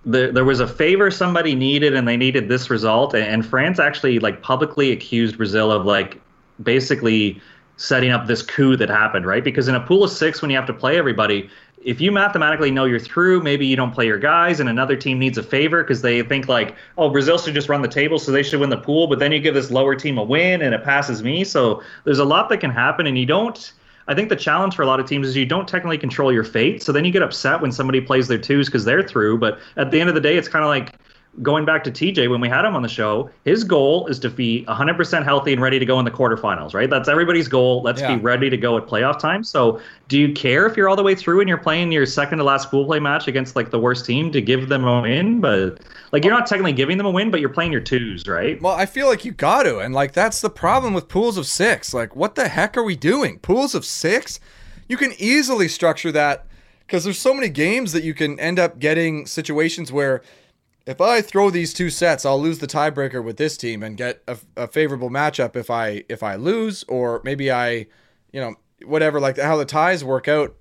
there, there was a favor somebody needed and they needed this result and, and france actually like publicly accused brazil of like basically setting up this coup that happened, right? Because in a pool of six, when you have to play everybody, if you mathematically know you're through, maybe you don't play your guys, and another team needs a favor because they think like, oh, Brazil should just run the table, so they should win the pool. But then you give this lower team a win, and it passes me. So there's a lot that can happen, and you don't. I think the challenge for a lot of teams is you don't technically control your fate. So then you get upset when somebody plays their twos because they're through. But at the end of the day, it's kind of like going back to TJ when we had him on the show, his goal is to be 100% healthy and ready to go in the quarterfinals, right? That's everybody's goal. Let's yeah. be ready to go at playoff time. So, do you care if you're all the way through and you're playing your second to last pool play match against like the worst team to give them a win? But like you're not technically giving them a win, but you're playing your twos, right? Well, I feel like you got to. And like that's the problem with pools of 6. Like what the heck are we doing? Pools of 6? You can easily structure that cuz there's so many games that you can end up getting situations where if I throw these two sets, I'll lose the tiebreaker with this team and get a, a, favorable matchup if I if I lose, or maybe I, you know, whatever, like how the ties work out,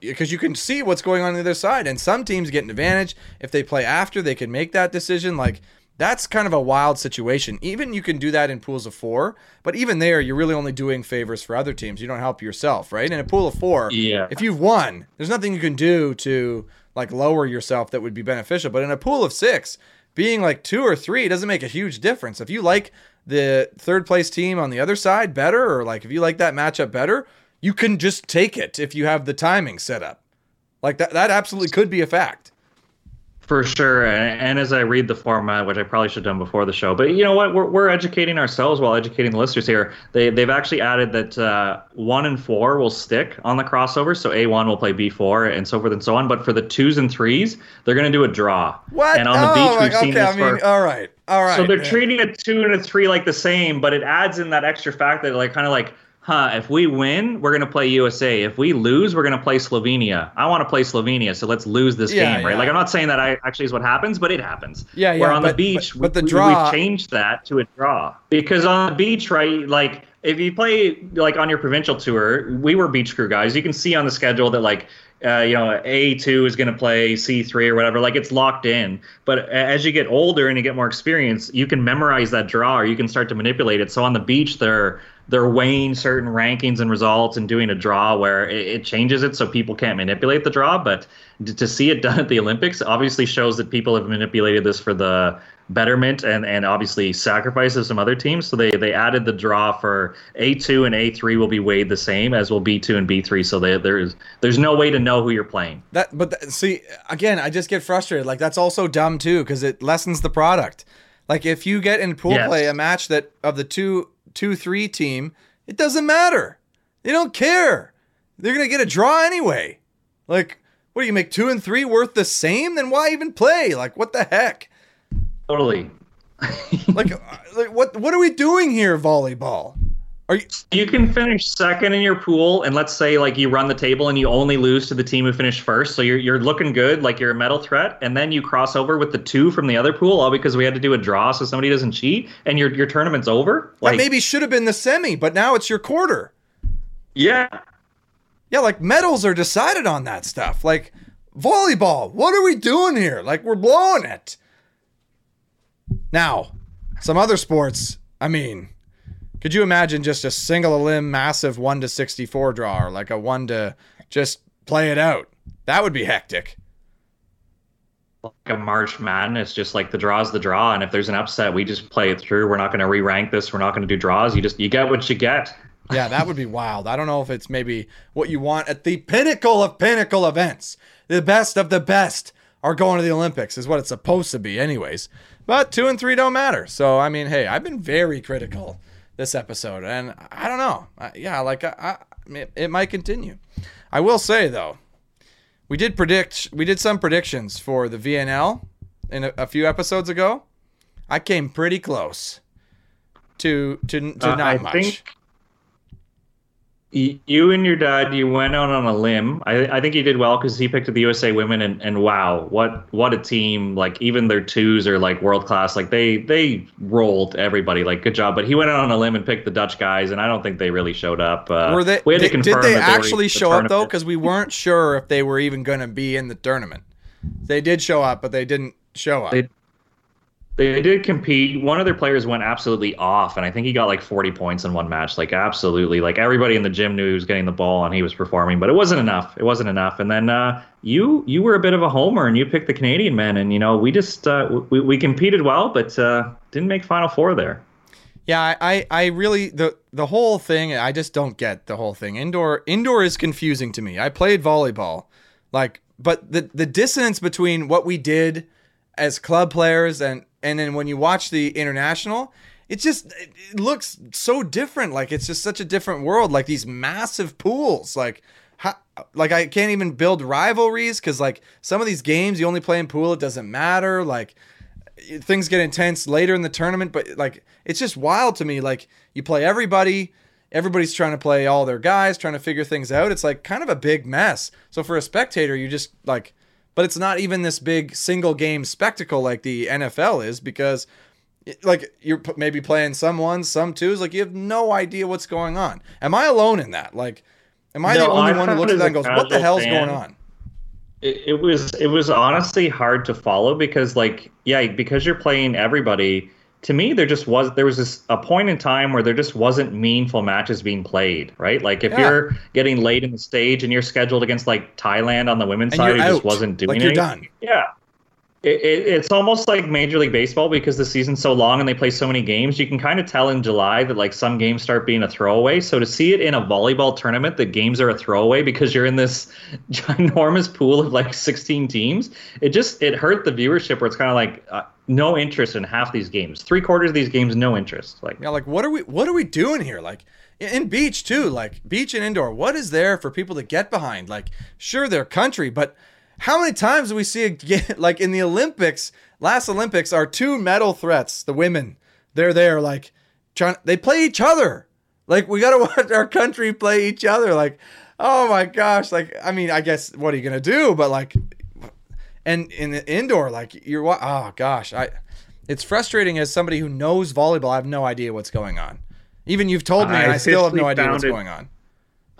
because you can see what's going on, on the other side, and some teams get an advantage if they play after, they can make that decision. Like that's kind of a wild situation. Even you can do that in pools of four, but even there, you're really only doing favors for other teams. You don't help yourself, right? In a pool of four, yeah. if you've won, there's nothing you can do to like lower yourself that would be beneficial. But in a pool of six, being like two or three doesn't make a huge difference. If you like the third place team on the other side better, or like if you like that matchup better, you can just take it if you have the timing set up. Like that, that absolutely could be a fact. For sure, and, as I read the format, which I probably should have done before the show, but you know what, we're, we're educating ourselves while educating the listeners here. They they've actually added that uh, one and four will stick on the crossover, so A one will play B four, and so forth and so on. But for the twos and threes, they're going to do a draw. What? And on the oh, beach, we've okay, seen this I mean, for. All right, all right. So they're treating a two and a three like the same, but it adds in that extra fact that like kind of like huh, if we win, we're going to play USA. If we lose, we're going to play Slovenia. I want to play Slovenia, so let's lose this yeah, game, right? Yeah. Like, I'm not saying that I, actually is what happens, but it happens. Yeah, yeah. We're on but, the beach, but, but the draw... we've changed that to a draw. Because on the beach, right, like, if you play, like, on your provincial tour, we were beach crew guys. You can see on the schedule that, like, uh, you know, A2 is going to play C3 or whatever. Like it's locked in. But as you get older and you get more experience, you can memorize that draw or you can start to manipulate it. So on the beach, they're they're weighing certain rankings and results and doing a draw where it, it, changes it so people can't manipulate the draw. But to see it done at the Olympics obviously shows that people have manipulated this for the betterment and, and obviously sacrifices some other teams. So they, they added the draw for A2 and A3 will be weighed the same as will B2 and B3. So they, there's there's no way to know who you're playing. That but th- see again, I just get frustrated. Like that's also dumb too because it lessens the product. Like if you get in pool yes. play a match that of the two 2 3 team, it doesn't matter. They don't care. They're going to get a draw anyway. Like, what do you make 2 and 3 worth the same? Then why even play? Like, what the heck? Totally. like, uh, like, what what are we doing here, volleyball? Are you, you can finish second in your pool, and let's say like you run the table and you only lose to the team who finished first, so you're you're looking good, like you're a medal threat, and then you cross over with the two from the other pool, all because we had to do a draw so somebody doesn't cheat, and your your tournament's over. Like that maybe should have been the semi, but now it's your quarter. Yeah, yeah, like medals are decided on that stuff. Like volleyball, what are we doing here? Like we're blowing it. Now, some other sports, I mean could you imagine just a single limb massive 1 to 64 draw or like a 1 to just play it out? That would be hectic. Like a March Madness, just like the draw's the draw. And if there's an upset, we just play it through. We're not going to re rank this. We're not going to do draws. You just, you get what you get. yeah, that would be wild. I don't know if it's maybe what you want at the pinnacle of pinnacle events. The best of the best are going to the Olympics, is what it's supposed to be, anyways. But two and three don't matter. So, I mean, hey, I've been very critical this episode, and I don't know. yeah, like I, I it, it might continue. I will say though, we did predict we did some predictions for the VNL in a, a few episodes ago. I came pretty close to to to uh, not I much. Think, you and your dad, you went out on a limb. I, I think you did well because he picked the USA women, and, and wow, what what a team! Like even their twos are like world class. Like they they rolled everybody. Like good job. But he went out on a limb and picked the Dutch guys, and I don't think they really showed up. Uh, were they? We had to confirm did they actually show the up though? Because we weren't sure if they were even going to be in the tournament. They did show up, but they didn't show up. They, They did compete. One of their players went absolutely off, and I think he got like 40 points in one match. Like absolutely, like everybody in the gym knew he was getting the ball and he was performing, but it wasn't enough. It wasn't enough. And then uh, you you were a bit of a homer, and you picked the Canadian men, and you know we just uh, we we competed well, but uh, didn't make Final Four there. Yeah, I, I really the the whole thing. I just don't get the whole thing. Indoor indoor is confusing to me. I played volleyball, like, but the the dissonance between what we did as club players and and then when you watch the international, it just it looks so different. Like it's just such a different world. Like these massive pools, like. How, like I can't even build rivalries because like some of these games you only play in pool it doesn't matter like things get intense later in the tournament, but like it's just wild to me. Like you play everybody, everybody's trying to play all their guys, trying to figure things out. It's like kind of a big mess. So for a spectator, you just like, but it's not even this big single game spectacle like the NFL is because like you're maybe playing some ones, some twos, like you have no idea what's going on. Am I alone in that? Like, am I no, the only I one who looks at that and goes, "What the hell's fan, going on"? it, it was it was honestly hard to follow because like yeah because you're playing everybody to me there just was there was this a point in time where there just wasn't meaningful matches being played right? Like if yeah. you're getting late in the stage and you're scheduled against like thailand on the women's and side it just wasn't doing like you're done. Yeah it, it, it's almost like Major League Baseball because the season's so long and they play so many games. You can kind of tell in July that like some games start being a throwaway. So to see it in a volleyball tournament, the games are a throwaway because you're in this ginormous pool of like 16 teams. It just it hurt the viewership where it's kind of like uh, no interest in half these games. Three quarters of these games, no interest. Like yeah, like what are we what are we doing here? Like in beach too, like beach and indoor. What is there for people to get behind? Like sure, they're country, but how many times do we see it like in the Olympics? Last Olympics, our two medal threats, the women, they're there like trying. They play each other. Like we gotta watch our country play each other. Like, oh my gosh. Like, I mean, I guess what are you gonna do? But like, and in the indoor, like you're what oh gosh, I. It's frustrating as somebody who knows volleyball. I have no idea what's going on. Even you've told me, I, I still have no idea what's it, going on.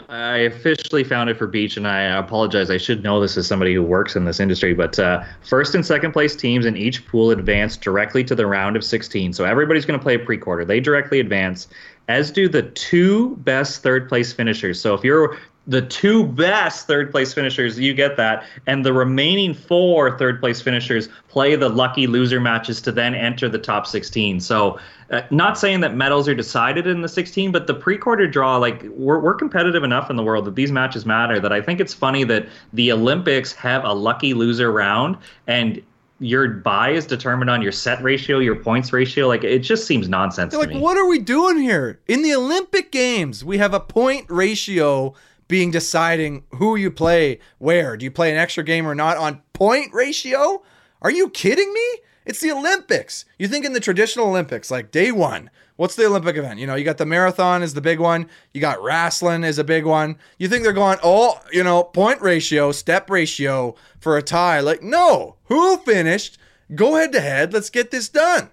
I officially found it for Beach, and I apologize. I should know this as somebody who works in this industry, but uh, first and second place teams in each pool advance directly to the round of 16. So everybody's going to play a pre quarter. They directly advance, as do the two best third place finishers. So if you're the two best third place finishers, you get that. And the remaining four third place finishers play the lucky loser matches to then enter the top 16. So, uh, not saying that medals are decided in the 16, but the pre quarter draw, like, we're, we're competitive enough in the world that these matches matter that I think it's funny that the Olympics have a lucky loser round and your buy is determined on your set ratio, your points ratio. Like it just seems nonsense. like, me. what are we doing here? In the Olympic Games, we have a point ratio being deciding who you play where. Do you play an extra game or not on point ratio? Are you kidding me? It's the Olympics. You think in the traditional Olympics, like day one, what's the Olympic event? You know, you got the marathon is the big one. You got wrestling is a big one. You think they're going, oh, you know, point ratio, step ratio for a tie. Like, no, who finished? Go head to head. Let's get this done.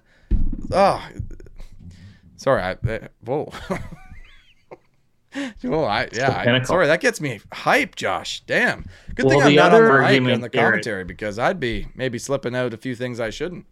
Oh, sorry. I, uh, whoa. oh, I, yeah. I, sorry, that gets me hype, Josh. Damn. Good well, thing I'm not on the mic on the commentary because I'd be maybe slipping out a few things I shouldn't.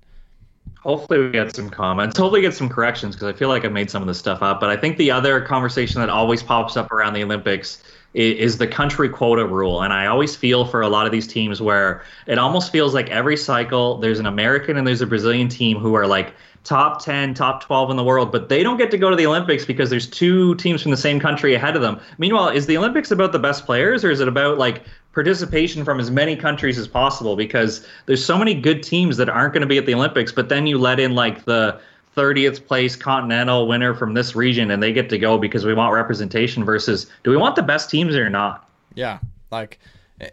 Hopefully, we get some comments. Hopefully, get some corrections because I feel like I made some of this stuff up. But I think the other conversation that always pops up around the Olympics is the country quota rule. And I always feel for a lot of these teams where it almost feels like every cycle there's an American and there's a Brazilian team who are like top 10, top 12 in the world, but they don't get to go to the Olympics because there's two teams from the same country ahead of them. Meanwhile, is the Olympics about the best players or is it about like participation from as many countries as possible? Because there's so many good teams that aren't going to be at the Olympics, but then you let in like the 30th place continental winner from this region and they get to go because we want representation versus do we want the best teams or not? Yeah. Like, eh,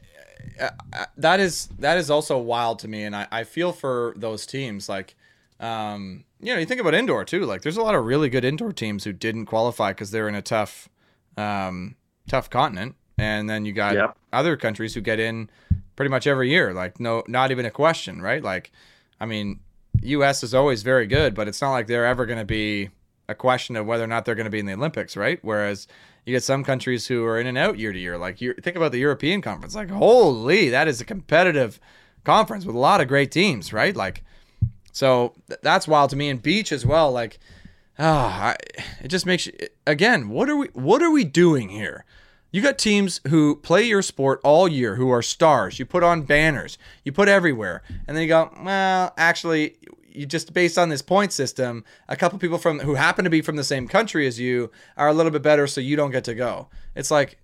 eh, eh, that is that is also wild to me and I, I feel for those teams like um, you know, you think about indoor too. Like, there's a lot of really good indoor teams who didn't qualify because they're in a tough, um, tough continent, and then you got other countries who get in pretty much every year. Like, no, not even a question, right? Like, I mean, U.S. is always very good, but it's not like they're ever going to be a question of whether or not they're going to be in the Olympics, right? Whereas you get some countries who are in and out year to year. Like, you think about the European Conference. Like, holy, that is a competitive conference with a lot of great teams, right? Like So th- that's wild to me. And beach as well. Like, ah, oh, it just makes you again. What are we? What are we doing here? You got teams who play your sport all year, who are stars. You put on banners, you put everywhere, and then you go, well, actually, you just based on this point system, a couple people from who happen to be from the same country as you are a little bit better, so you don't get to go. It's like,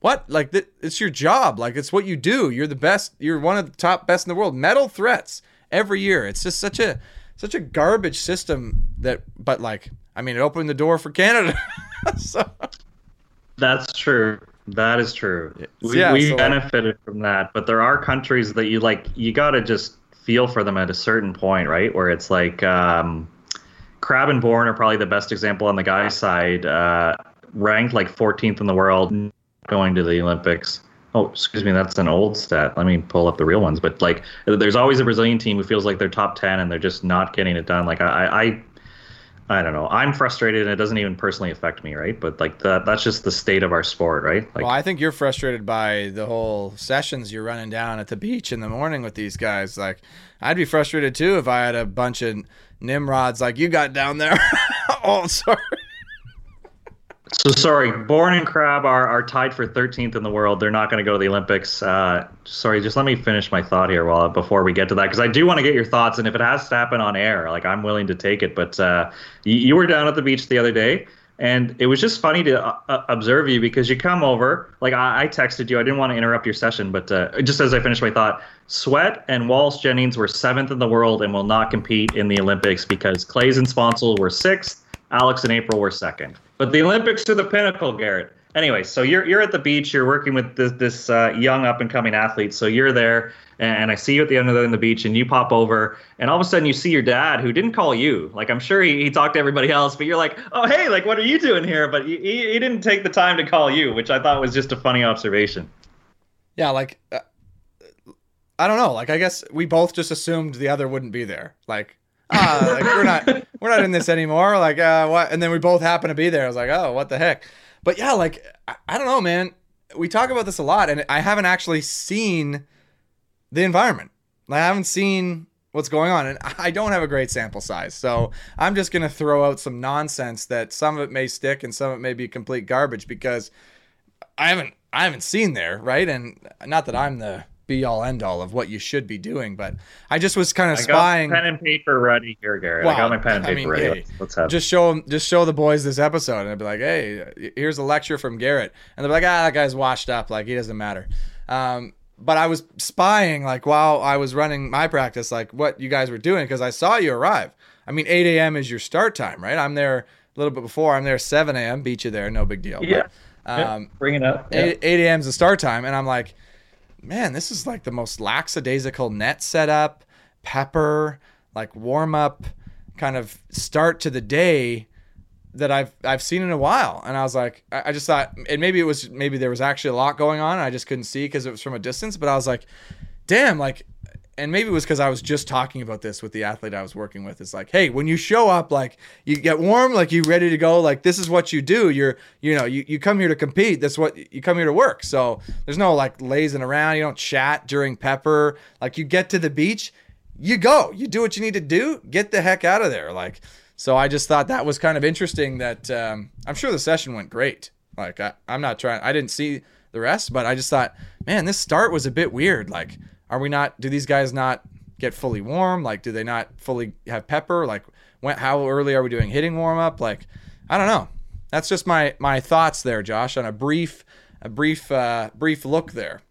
what? Like th- it's your job. Like it's what you do. You're the best. You're one of the top best in the world. Medal threats every year. It's just such a such a garbage system that. But like, I mean, it opened the door for Canada. so. That's true. That is true. We, yeah, we so benefited like, from that, but there are countries that you like. You got to just feel for them at a certain point, right? Where it's like um, Crabb and Bourne are probably the best example on the guy side. Uh, ranked like 14th in the world, going to the Olympics. Oh, excuse me, that's an old stat. Let me pull up the real ones. But like, there's always a Brazilian team who feels like they're top 10 and they're just not getting it done. Like I, I I don't know. I'm frustrated, and it doesn't even personally affect me, right? But like that, that's just the state of our sport, right? Like, well, I think you're frustrated by the whole sessions you're running down at the beach in the morning with these guys. Like, I'd be frustrated too if I had a bunch of nimrods like you got down there. oh, sorry. So sorry, Bourne and Crabb are, are tied for 13th in the world. They're not going to go to the Olympics. Uh, sorry, just let me finish my thought here while before we get to that because I do want to get your thoughts. And if it has to happen on air, like I'm willing to take it. But uh, you, you, were down at the beach the other day, and it was just funny to uh, uh observe you because you come over. Like I, I, texted you, I didn't want to interrupt your session, but uh, just as I finished my thought, Sweat and Walsh Jennings were seventh in the world and will not compete in the Olympics because Claes and Sponcil were sixth Alix and April were second. But the Olympics are the pinnacle, Garrett. Anyway, so you're you're at the beach. You're working with this this uh, young up and coming athlete. So you're there, and I see you at the end of the, the beach, and you pop over, and all of a sudden you see your dad, who didn't call you. Like I'm sure he, he talked to everybody else, but you're like, oh hey, like what are you doing here? But he, he didn't take the time to call you, which I thought was just a funny observation. Yeah, like uh, I don't know. Like I guess we both just assumed the other wouldn't be there. Like ah, like we're not we're not in this anymore. Like, uh, what? And then we both happen to be there. I was like, oh, what the heck? But yeah, like I, I don't know, man. We talk about this a lot, and I haven't actually seen the environment. Like, I haven't seen what's going on, and I don't have a great sample size. So I'm just gonna throw out some nonsense that some of it may stick and some of it may be complete garbage because I haven't I haven't seen there, right? And not that I'm the be all end all of what you should be doing. But I just was kind of spying. pen and paper ready here, Garrett. Well, I got my pen and paper I mean, ready. Hey, let's, let's have. Just show them, just show the boys this episode, and I'd be like, "Hey, here's a lecture from Garrett," and they're like, "Ah, that guy's washed up. Like he doesn't matter." Um, but I was spying, like while I was running my practice, like what you guys were doing, because I saw you arrive. I mean, 8 a.m. is your start time, right? I'm there a little bit before. I'm there 7 a.m. Beat you there, no big deal. Yeah. But, um, yeah. Bring it up. Yeah. 8, 8 a.m. is the start time, and I'm like man, this is like the most lackadaisical net setup, pepper, like warm up kind of start to the day that I've I've seen in a while. And I was like, I, just thought, and maybe it was maybe there was actually a lot going on. I just couldn't see because it was from a distance. But I was like, damn, like and maybe it was because I was just talking about this with the athlete I was working with. It's like, hey, when you show up, like you get warm, like you ready to go, like this is what you do. You're, you know, you, you come here to compete. That's what you come here to work. So there's no like lazing around. You don't chat during pepper. Like you get to the beach, you go, you do what you need to do, get the heck out of there. Like, so I just thought that was kind of interesting. That um, I'm sure the session went great. Like I, I'm not trying. I didn't see the rest, but I just thought, man, this start was a bit weird. Like are we not? Do these guys not get fully warm? Like, do they not fully have pepper? Like, when, how early are we doing hitting warm up? Like, I don't know. That's just my my thoughts there, Josh, on a brief a brief uh, brief look there.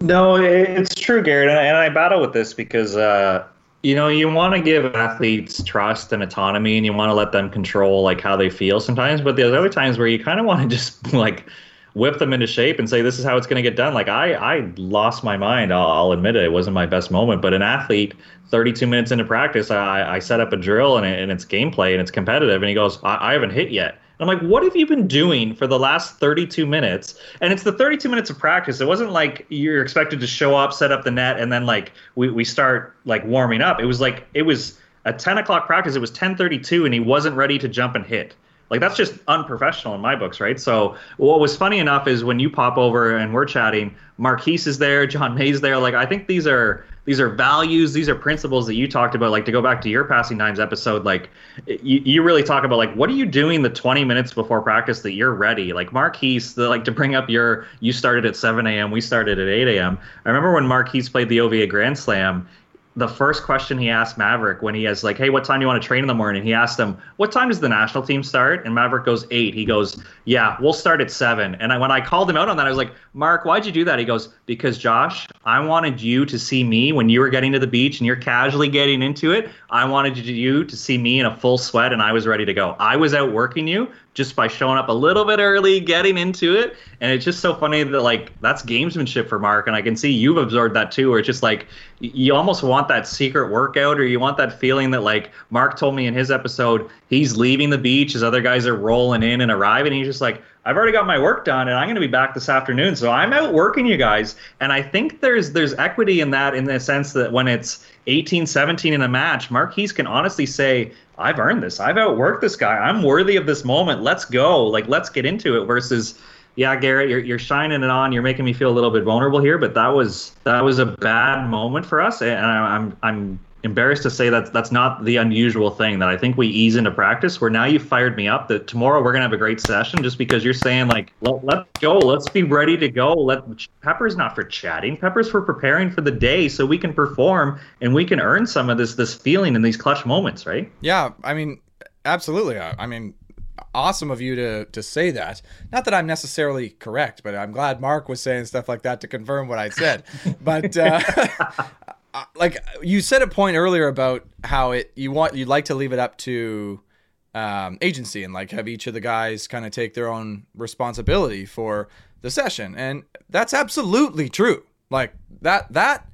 No, it's true, Garrett, and I battle with this because uh, you know you want to give athletes trust and autonomy, and you want to let them control like how they feel sometimes. But there's other times where you kind of want to just like whip them into shape and say this is how it's going to get done. Like I, I lost my mind. I'll, I'll, admit it. It wasn't my best moment. But an athlete, 32 minutes into practice, I, I set up a drill and, it, and it's gameplay and it's competitive. And he goes, I, I haven't hit yet. I'm like, what have you been doing for the last 32 minutes? And it's the 32 minutes of practice. It wasn't like you're expected to show up, set up the net, and then like we, we start like warming up. It was like it was a 10 o'clock practice. It was 10:32, and he wasn't ready to jump and hit. Like that's just unprofessional in my books, right? So what was funny enough is when you pop over and we're chatting, Marquise is there, John May's there. Like I think these are these are values, these are principles that you talked about. Like to go back to your Passing Dimes episode, like you, you really talk about like what are you doing the 20 minutes before practice that you're ready? Like Marquise, the, like to bring up your you started at 7 a.m. We started at 8 a.m. I remember when Marquise played the OVA Grand Slam the first question he asked Maverick when he has like, "Hey, what time do you want to train in the morning?" He asked him, "What time does the national team start?" And Maverick goes, eight. He goes, "Yeah, we'll start at 7. And I, when I called him out on that, I was like, "Mark, why'd you do that?" He goes, "Because Josh, I wanted you to see me when you were getting to the beach and you're casually getting into it. I wanted you to see me in a full sweat and I was ready to go. I was out working you just by showing up a little bit early, getting into it. And it's just so funny that like that's gamesmanship for Mark, and I can see you've absorbed that too. Where it's just like you almost want that secret workout, or you want that feeling that like Mark told me in his episode, he's leaving the beach as other guys are rolling in and arriving, and he's just like, I've already got my work done, and I'm going to be back this afternoon, so I'm out working you guys. And I think there's there's equity in that in the sense that when it's 18, 17 in a match, Marquise can honestly say, I've earned this. I've outworked this guy. I'm worthy of this moment. Let's go. Like, let's get into it. Versus, yeah, Garrett, you're you're shining it on. You're making me feel a little bit vulnerable here, but that was that was a bad moment for us, and I'm I'm embarrassed to say that that's not the unusual thing that I think we ease into practice where now you fired me up that tomorrow we're gonna have a great session just because you're saying like Let, let's go. Let's be ready to go. Let pepper's not for chatting. Pepper's for preparing for the day so we can perform and we can earn some of this this feeling in these clutch moments right? Yeah I mean absolutely. I mean awesome of you to to say that. Not that I'm necessarily correct, but I'm glad Mark was saying stuff like that to confirm what I said. but uh, like you said a point earlier about how it you want you'd like to leave it up to um, agency and like have each of the guys kind of take their own responsibility for the session. And that's absolutely true. Like that that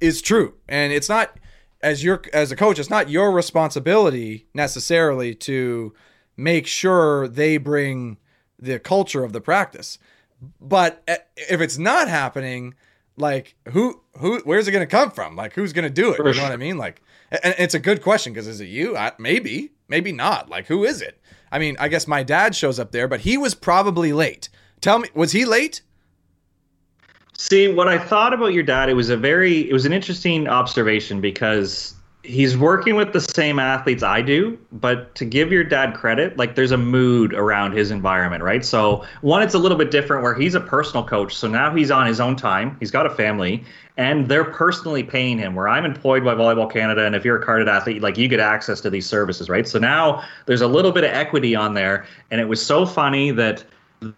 is true. And it's not as your as a coach it's not your responsibility necessarily to make sure they bring the culture of the practice. But eh, if it's not happening like who who where's it going to come from? Like who's going to do it? You know what i mean? Like and it's a good question because is it you? I, maybe maybe not. Like who is it? I mean i guess my dad shows up there but he was probably late. Tell me was he late? See what i thought about your dad it was a very it was an interesting observation because he's working with the same athletes I do, but to give your dad credit, like there's a mood around his environment, right? So one, it's a little bit different where he's a personal coach, so now he's on his own time. He's got a family, and they're personally paying him. Where I'm employed by Volleyball Canada, and if you're a carded athlete, like you get access to these services, right? So now there's a little bit of equity on there, and it was so funny that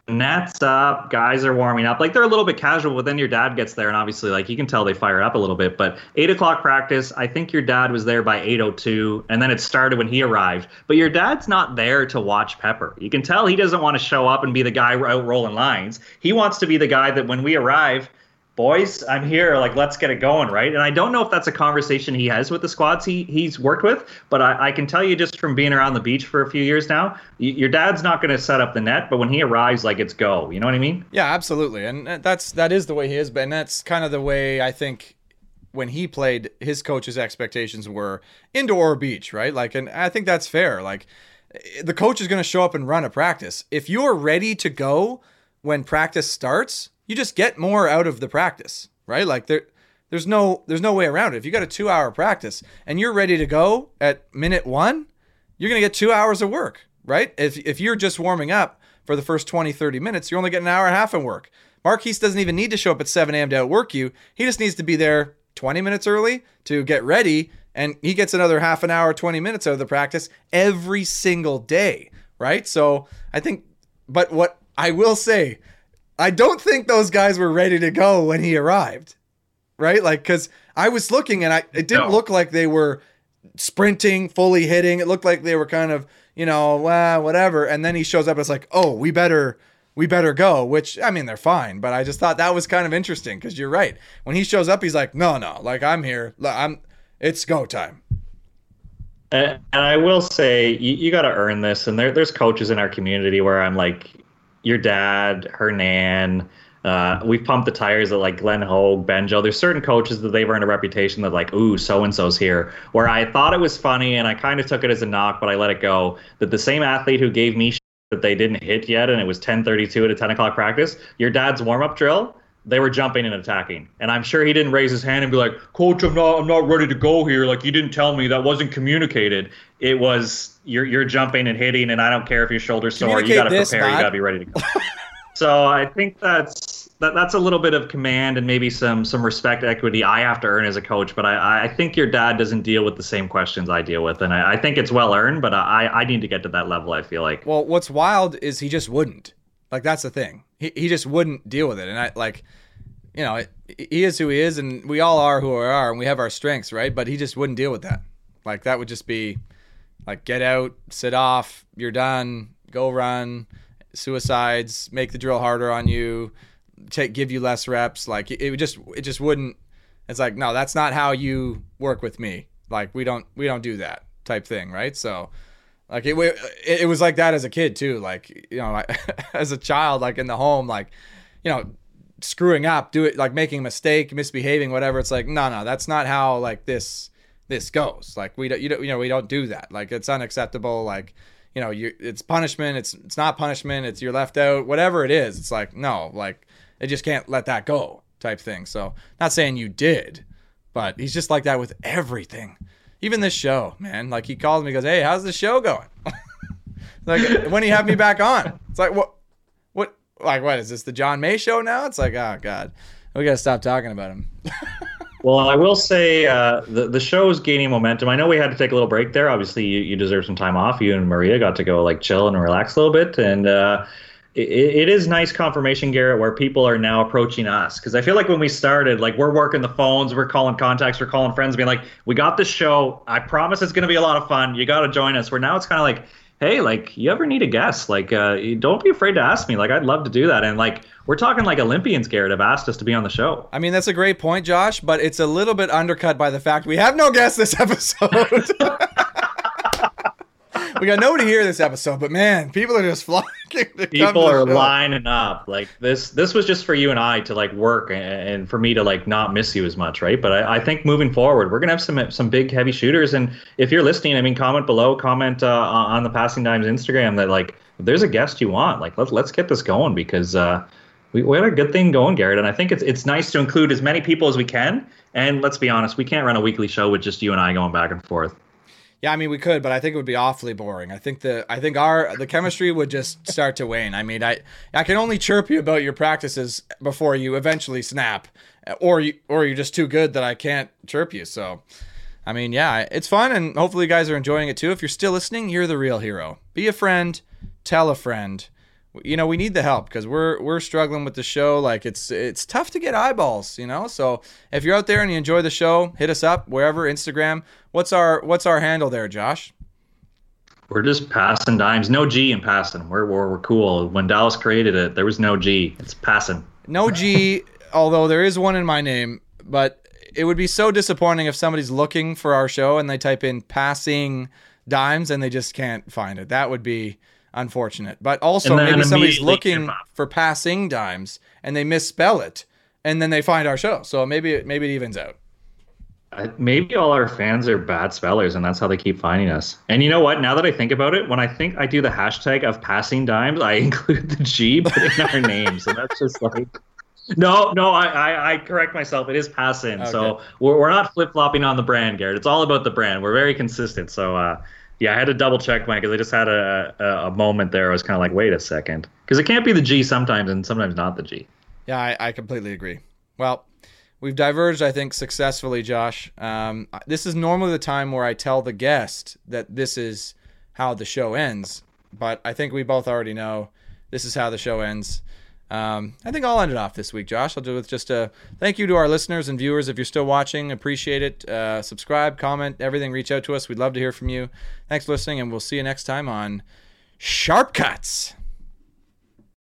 nets up, guys are warming up. Like they're a little bit casual, but then your dad gets there, and obviously, like you can tell they fire up a little bit. But eight o'clock practice, I think your dad was there by eight o two, and then it started when he arrived. But your dad's not there to watch Pepper. You can tell he doesn't want to show up and be the guy out rolling lines. He wants to be the guy that when we arrive, boys, I'm here. Like, let's get it going, right? And I don't know if that's a conversation he has with the squads he he's worked with, but I, I can tell you just from being around the beach for a few years now, y- your dad's not going to set up the net, but when he arrives, like it's go. You know what I mean? Yeah, absolutely. And uh, that's that is the way he is, but that's kind of the way I think when he played, his coach's expectations were indoor or beach, right? Like, and I think that's fair. Like, the coach is going to show up and run a practice. If you're ready to go when practice starts you just get more out of the practice, right? Like there there's no there's no way around it. If you got a 2-hour practice and you're ready to go at minute 1, you're going to get 2 hours of work, right? If if you're just warming up for the first 20 30 minutes, you're only getting an hour and a half of work. Marquise doesn't even need to show up at 7 a.m. to outwork you. He just needs to be there 20 minutes early to get ready, and he gets another half an hour, 20 minutes out of the practice every single day, right? So I think, but what I will say, I don't think those guys were ready to go when he arrived. Right? Like cuz I was looking and I it didn't no. look like they were sprinting, fully hitting. It looked like they were kind of, you know, well, whatever. And then he shows up it's like, "Oh, we better we better go," which I mean, they're fine, but I just thought that was kind of interesting cuz you're right. When he shows up, he's like, "No, no, like I'm here. I'm it's go time." And, I will say, you, you got to earn this. And there, there's coaches in our community where I'm like, your dad, Hernan. Uh, we've pumped the tires at like Glenn Hoag, Benjo. There's certain coaches that they've earned a reputation that like, ooh, so and so's here. Where I thought it was funny and I kind of took it as a knock, but I let it go. That the same athlete who gave me that they didn't hit yet and it was 10:32 at a 10 o'clock practice, your dad's warm up drill they were jumping and attacking. And I'm sure he didn't raise his hand and be like, "Coach, I'm not I'm not ready to go here. Like you didn't tell me that wasn't communicated." It was you're you're jumping and hitting and I don't care if your shoulder's sore. You got to prepare. You got to be ready to go. so I think that's that, that's a little bit of command and maybe some some respect equity I have to earn as a coach. But I, I think your dad doesn't deal with the same questions I deal with, and I, I think it's well earned. But I I need to get to that level. I feel like. Well, what's wild is he just wouldn't. Like that's the thing. He he just wouldn't deal with it, and I like, you know, he is who he is, and we all are who we are, and we have our strengths, right? But he just wouldn't deal with that. Like that would just be, like get out, sit off, you're done, go run, suicides, make the drill harder on you, take give you less reps. Like it, it just it just wouldn't. It's like no, that's not how you work with me. Like we don't we don't do that type thing, right? So like it, it, was like that as a kid too. Like you know, as a child, like in the home, like you know, screwing up, do it like making a mistake, misbehaving, whatever. It's like no, no, that's not how like this this goes. Like we don't, you don't, you know, we don't do that. Like it's unacceptable. Like you know, you it's punishment. It's it's not punishment. It's you're left out. Whatever it is, it's like no, like they just can't let that go type thing. So not saying you did, but he's just like that with everything even this show, man. Like he calls me, goes, "Hey, how's the show going?" like when you have me back on? It's like what, what, like what is this the John May show now? It's like, oh god, we gotta stop talking about him. well, I will say uh, the the show is gaining momentum. I know we had to take a little break there. Obviously, you, you deserve some time off. You and Maria got to go like chill and relax a little bit, and. Uh, it, it is nice confirmation, Garrett, where people are now approaching us. Because I feel like when we started, like we're working the phones, we're calling contacts, we're calling friends, being like, "We got this show. I promise it's going to be a lot of fun. You got to join us." Where now it's kind of like, "Hey, like you ever need a guest? Like, uh, don't be afraid to ask me. Like, I'd love to do that." And like we're talking like Olympians, Garrett, have asked us to be on the show. I mean, that's a great point, Josh, but it's a little bit undercut by the fact we have no guests this episode. we got nobody here this episode, but man, people are just flocking. people are lining up. Like this, this was just for you and I to like work and, and for me to like not miss you as much, right? But I, I, think moving forward, we're gonna have some some big heavy shooters. And if you're listening, I mean, comment below, comment uh, on the Passing Dimes Instagram that like there's a guest you want, like let's let's get this going because. Uh, we, we had a good thing going, Garrett, and I think it's it's nice to include as many people as we can. And let's be honest, we can't run a weekly show with just you and I going back and forth. Yeah, I mean we could, but I think it would be awfully boring. I think the I think our the chemistry would just start to wane. I mean, I I can only chirp you about your practices before you eventually snap, or you or you're just too good that I can't chirp you. So, I mean, yeah, it's fun, and hopefully you guys are enjoying it too. If you're still listening, you're the real hero. Be a friend, tell a friend you know we need the help because we're we're struggling with the show. Like it's it's tough to get eyeballs you know? So if you're out there and you enjoy the show hit us up wherever instagram. What's our what's our handle there josh? We're just passing dimes. No g in passing. We're, we're, we're cool. When dallas created it there was no g. It's passing. No g although there is one in my name but it would be so disappointing if somebody's looking for our show and they type in passing dimes and they just can't find it. That would be unfortunate. But also maybe somebody's looking for passing dimes and they misspell it, and then they find our show. So maybe maybe it evens out. Uh, maybe all our fans are bad spellers, and that's how they keep finding us. And you know what? Now that I think about it, when I think I do the hashtag of passing dimes, I include the G, but in our names, and that's just like. No, no, I, I, I, correct myself. It is passing. Okay. So we're, we're not flip flopping on the brand, Garrett. It's all about the brand. We're very consistent. So uh, yeah, I had to double check mine because I just had a, a, a moment there. I was kind of like, wait a second, because it can't be the G sometimes and sometimes not the G. Yeah, I, I completely agree. Well, we've diverged, I think, successfully, Josh. Um, this is normally the time where I tell the guest that this is how the show ends, but I think we both already know this is how the show ends. Um, I think I'll end it off this week, Josh. I'll do it with just a thank you to our listeners and viewers. If you're still watching, appreciate it. Uh, subscribe, comment, everything. Reach out to us. We'd love to hear from you. Thanks for listening, and we'll see you next time on Sharp Cuts.